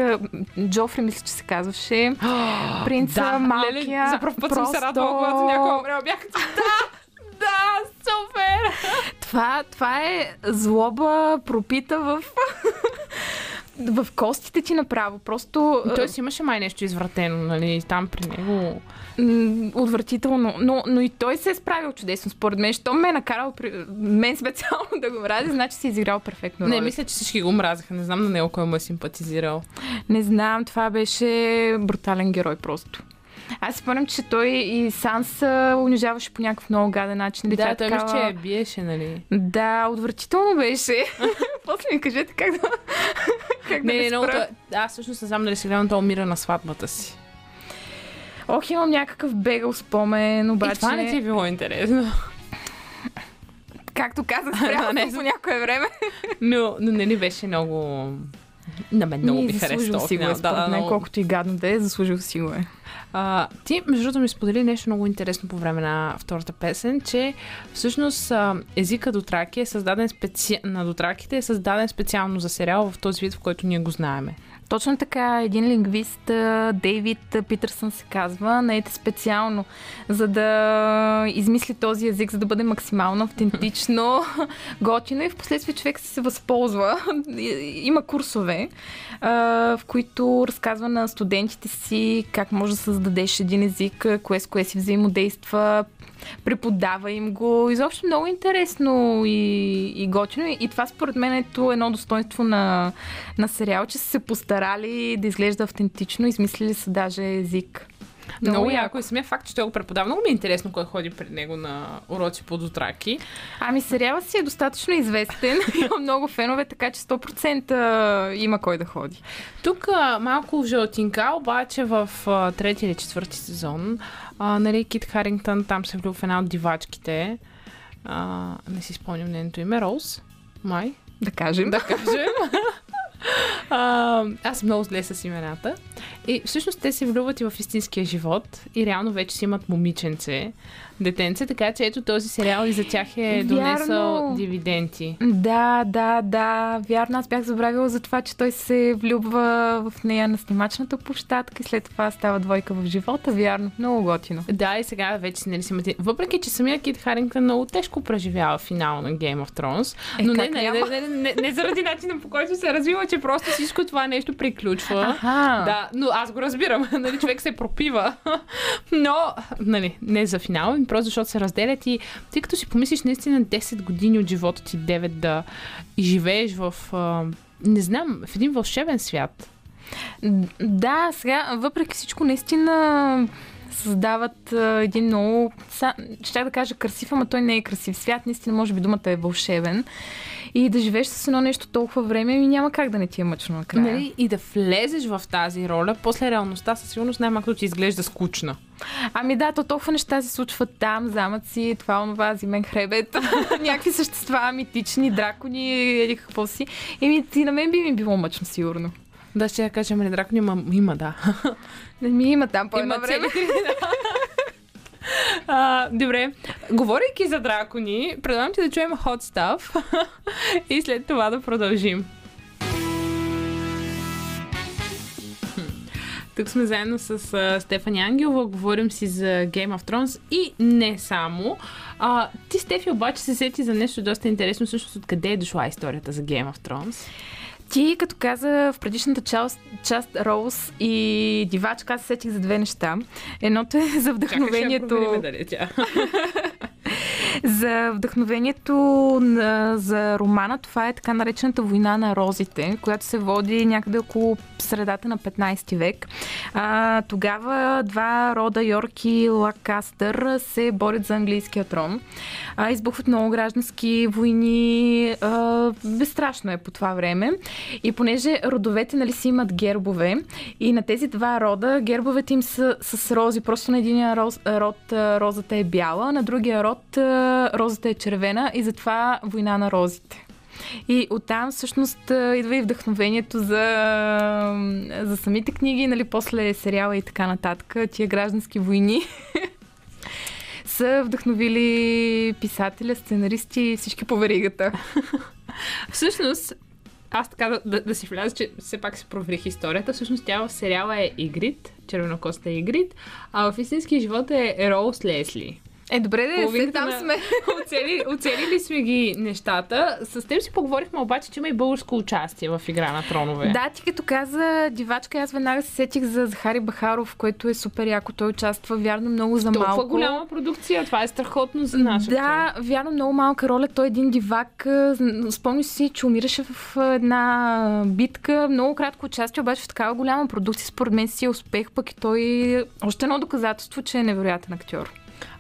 B: Джофри, мисля, че се казваше. Принца, да, малкия. Леле,
A: за първ път просто... съм се радвала, когато някой умрял. Бях да! Да, супер!
B: Това, това е злоба пропита в в костите ти направо. Просто...
A: Той си имаше май нещо извратено, нали? Там при него...
B: Отвратително. Но, но и той се е справил чудесно, според мен. Що ме е накарал при... мен специално да го мрази, значи си е изиграл перфектно.
A: Не, мисля, че всички го мразаха. Не знам на него кой му е симпатизирал.
B: Не знам, това беше брутален герой просто. Аз си спомням, че той и Санс унижаваше по някакъв много гаден начин.
A: Да, той
B: такава-
A: че я биеше, нали?
B: Да, отвратително беше. После ми кажете как да... как да
A: Не, не, много. Аз всъщност не знам дали сега, но той умира на сватбата си.
B: Ох, имам някакъв бегал спомен, обаче...
A: И това не ти е било интересно.
B: Както казах, спрямо
A: Не,
B: не, по някое време.
A: Но, но не ни беше много... На мен много
B: Ми, заслужил
A: този
B: си го е,
A: финал.
B: според мен, колкото и гадно да е, заслужил си го е.
A: А, ти, между другото, ми сподели нещо много интересно по време на втората песен, че всъщност а, езика Дотраки е създаден специ... на Дотраките е създаден специално за сериал в този вид, в който ние го знаеме.
B: Точно така, един лингвист, Дейвид Питърсън се казва, наете специално, за да измисли този език, за да бъде максимално автентично, готино и в последствие човек се възползва. Има курсове, в които разказва на студентите си как може да създадеш един език, кое с кое си взаимодейства, преподава им го. Изобщо много интересно и, и готино. И това според мен е едно достоинство на, на сериал, че са се постарали да изглежда автентично, измислили са даже език.
A: Много, много яко и самия факт, че той го преподава. Много ми е интересно кой ходи при него на уроци по Дотраки.
B: Ами сериала си е достатъчно известен, има много фенове, така че 100% има кой да ходи.
A: Тук малко жълтинка, обаче в трети или четвърти сезон, а, нали, Кит Харингтън там се влюбва в една от дивачките. А, не си спомням нейното име, Роуз, май,
B: Да кажем.
A: да кажем. А, аз много зле с имената. И всъщност те се влюбват и в истинския живот и реално вече си имат момиченце, детенце, така че ето този сериал и за тях е донесъл
B: Вярно.
A: дивиденти.
B: Да, да, да, вярно. Аз бях забравила за това, че той се влюбва в нея на снимачната площадка и след това става двойка в живота. Вярно, много готино.
A: Да, и сега вече нали, си имате... Въпреки, че самия Кит Харингтън много тежко преживява финала на Game of Thrones,
B: Е,
A: но не, не, не, не, не, не, не заради начина по който се развива, че просто всичко това нещо приключва.
B: Аха.
A: Да, но аз го разбирам. нали, човек се пропива. Но, нали, не за финал, ами просто защото се разделят и тъй като си помислиш наистина 10 години от живота ти, 9 да и живееш в, а, не знам, в един вълшебен свят.
B: Да, сега, въпреки всичко, наистина създават а, един много, ще да кажа красив, ама той не е красив свят. Наистина, може би думата е вълшебен. И да живееш с едно нещо толкова време, ми няма как да не ти е мъчно накрая.
A: Нали, и да влезеш в тази роля, после реалността със сигурност най-малко ти изглежда скучна.
B: Ами да, то толкова неща се случват там, замъци, това, онова, зимен хребет, някакви същества, митични, дракони, или какво си. И на мен би ми било мъчно, сигурно.
A: Да, ще я кажа, ами не дракони, има, има да.
B: Не ми има там по едно време.
A: цели да. А, добре, говорейки за дракони, предлагам ти да чуем Hot Stuff и след това да продължим. Тук сме заедно с а, Стефани Ангелова, говорим си за Game of Thrones и не само. А, ти, Стефи, обаче се сети за нещо доста интересно, всъщност откъде е дошла историята за Game of Thrones.
B: Ти, като каза в предишната част, част Роуз и Дивачка, аз се сетих за две неща. Едното е за вдъхновението,
A: дали е тя.
B: за вдъхновението на, за романа. Това е така наречената война на розите, която се води някъде около средата на 15 век. А, тогава два рода Йорк и Лакастър се борят за английския трон. А, избухват много граждански войни. А, безстрашно е по това време. И понеже родовете нали, си имат гербове и на тези два рода гербовете им са с рози. Просто на един роз, род розата е бяла, на другия род розата е червена и затова война на розите. И оттам всъщност идва и вдъхновението за, за самите книги, нали, после сериала и така нататък, тия граждански войни. са вдъхновили писателя, сценаристи и всички по веригата.
A: Всъщност, аз така да, да, да си вляза, че все пак си проверих историята. Всъщност тя в сериала е Игрит, червенокоста е Игрит, а в истинския живот е Роуз Лесли.
B: Е, добре, да, се
A: Половината
B: там
A: на-
B: сме.
A: Оцели, оцелили сме ги нещата. С теб си поговорихме обаче, че има и българско участие в Игра на тронове.
B: Да, ти като каза дивачка, аз веднага се сетих за Захари Бахаров, който е супер яко. Той участва, вярно, много за
A: Толкова
B: малко.
A: голяма продукция. Това е страхотно за нашата.
B: Да, вярно, много малка роля. Той е един дивак. Спомни си, че умираше в една битка. Много кратко участие, обаче в такава голяма продукция. Според мен си е успех, пък и той още едно доказателство, че е невероятен актьор.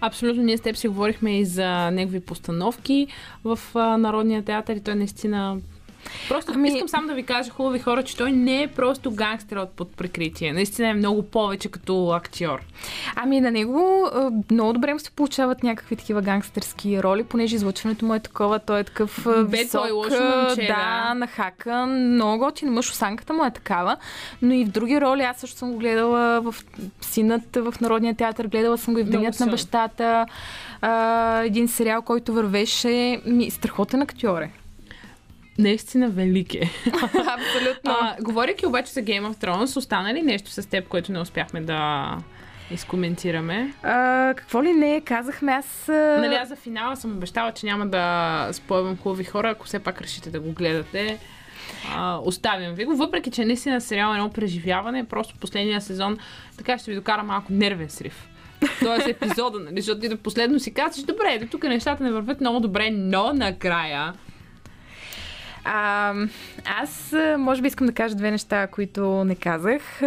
A: Абсолютно, ние с теб си говорихме и за негови постановки в Народния театър и той наистина... Просто ами... Искам само да ви кажа, хубави хора, че той не е просто гангстер от под прикритие. Наистина е много повече като актьор.
B: Ами на него много добре му се получават някакви такива гангстерски роли, понеже излъчването му е такова, той е такъв
A: Бе,
B: висок,
A: той е лошо момче,
B: да, нахакан, много готин мъж, осанката му е такава, но и в други роли, аз също съм го гледала в Синът в Народния театър, гледала съм го и в Денят на бащата, а, един сериал, който вървеше, ми, страхотен актьор е.
A: Наистина велик е.
B: Абсолютно.
A: А, говоряки обаче за Game of Thrones, остана ли нещо с теб, което не успяхме да изкоментираме?
B: А, какво ли не, казахме аз...
A: Нали, аз за финала съм обещала, че няма да спойвам хубави хора, ако все пак решите да го гледате. А, оставям ви го, въпреки че наистина сериал е едно преживяване, просто последния сезон така ще ви докара малко нервен срив. Тоест епизода, нали, защото ти до последно си казваш, добре, до тук нещата не вървят много добре, но накрая
B: А, аз, може би, искам да кажа две неща, които не казах.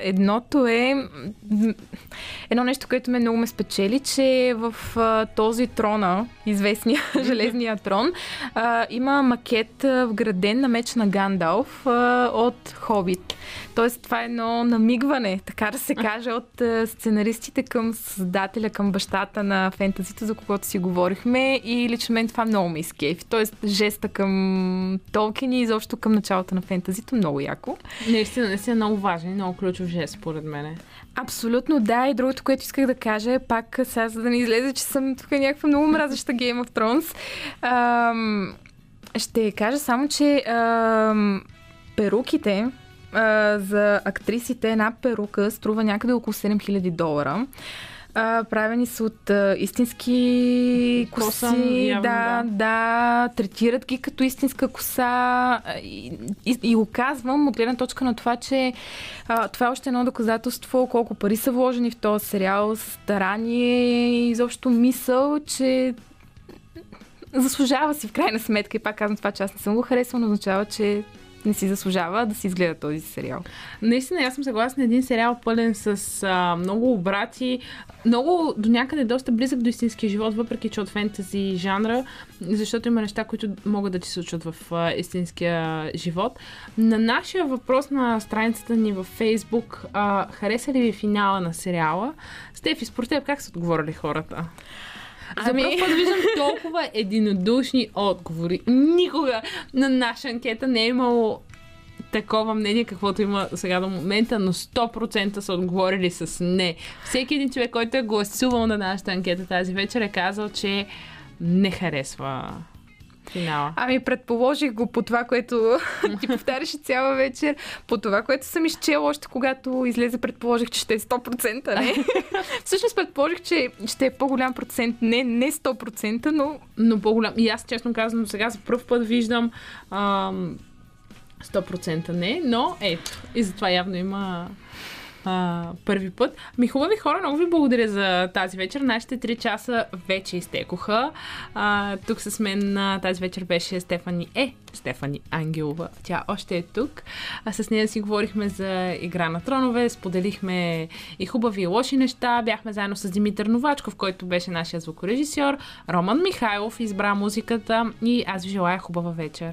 B: Едното е едно нещо, което ме много ме спечели, че в този трона, известния железния трон, има макет вграден на меч на Гандалф от Хобит. Тоест, това е едно намигване, така да се каже, от сценаристите към създателя, към бащата на фентазито, за когото си говорихме. И лично мен това много ме изкейфи. Тоест, жеста към Толкин и изобщо към началото на фентазито много яко.
A: наистина, наистина много важен и много ключов жест, според мен.
B: Абсолютно да. И другото, което исках да кажа е пак сега, за да не излезе, че съм тук някаква много мразеща Game of Thrones. Ам, ще кажа само, че ам, перуките а, за актрисите, една перука струва някъде около 7000 долара. А, правени са от а, истински коси,
A: явно,
B: да,
A: да.
B: да, третират ги като истинска коса и, и, и го казвам от гледна точка на това, че а, това е още едно доказателство колко пари са вложени в този сериал, старание и изобщо мисъл, че заслужава си в крайна сметка. И пак казвам това, че аз не съм го харесвала, но означава, че не си заслужава да си изгледа този сериал.
A: Наистина, аз съм съгласна. Един сериал пълен с а, много обрати, много до някъде доста близък до истинския живот, въпреки че от фентази жанра, защото има неща, които могат да ти се случват в а, истинския живот. На нашия въпрос на страницата ни във Фейсбук, а, хареса ли ви финала на сериала? Стефи, според как са отговорили хората? За
B: Ами-
A: първ път виждам толкова единодушни отговори. Никога на наша анкета не е имало такова мнение, каквото има сега до момента, но 100% са отговорили с не. Всеки един човек, който е гласувал на нашата анкета тази вечер, е казал, че не харесва финала.
B: Ами предположих го по това, което ти повтаряше цяла вечер, по това, което съм изчела още когато излезе, предположих, че ще е 100%, не? Всъщност предположих, че ще е по-голям процент, не, не 100%, но
A: Но по-голям. И аз, честно казвам, сега за първ път виждам ам, 100% не, но ето. И затова явно има а, първи път. Ми хубави хора, много ви благодаря за тази вечер. Нашите 3 часа вече изтекоха. А, тук с мен а, тази вечер беше Стефани Е. Стефани Ангелова. Тя още е тук. А с нея си говорихме за Игра на тронове, споделихме и хубави и лоши неща. Бяхме заедно с Димитър Новачков, който беше нашия звукорежисьор. Роман Михайлов избра музиката и аз ви желая хубава вечер.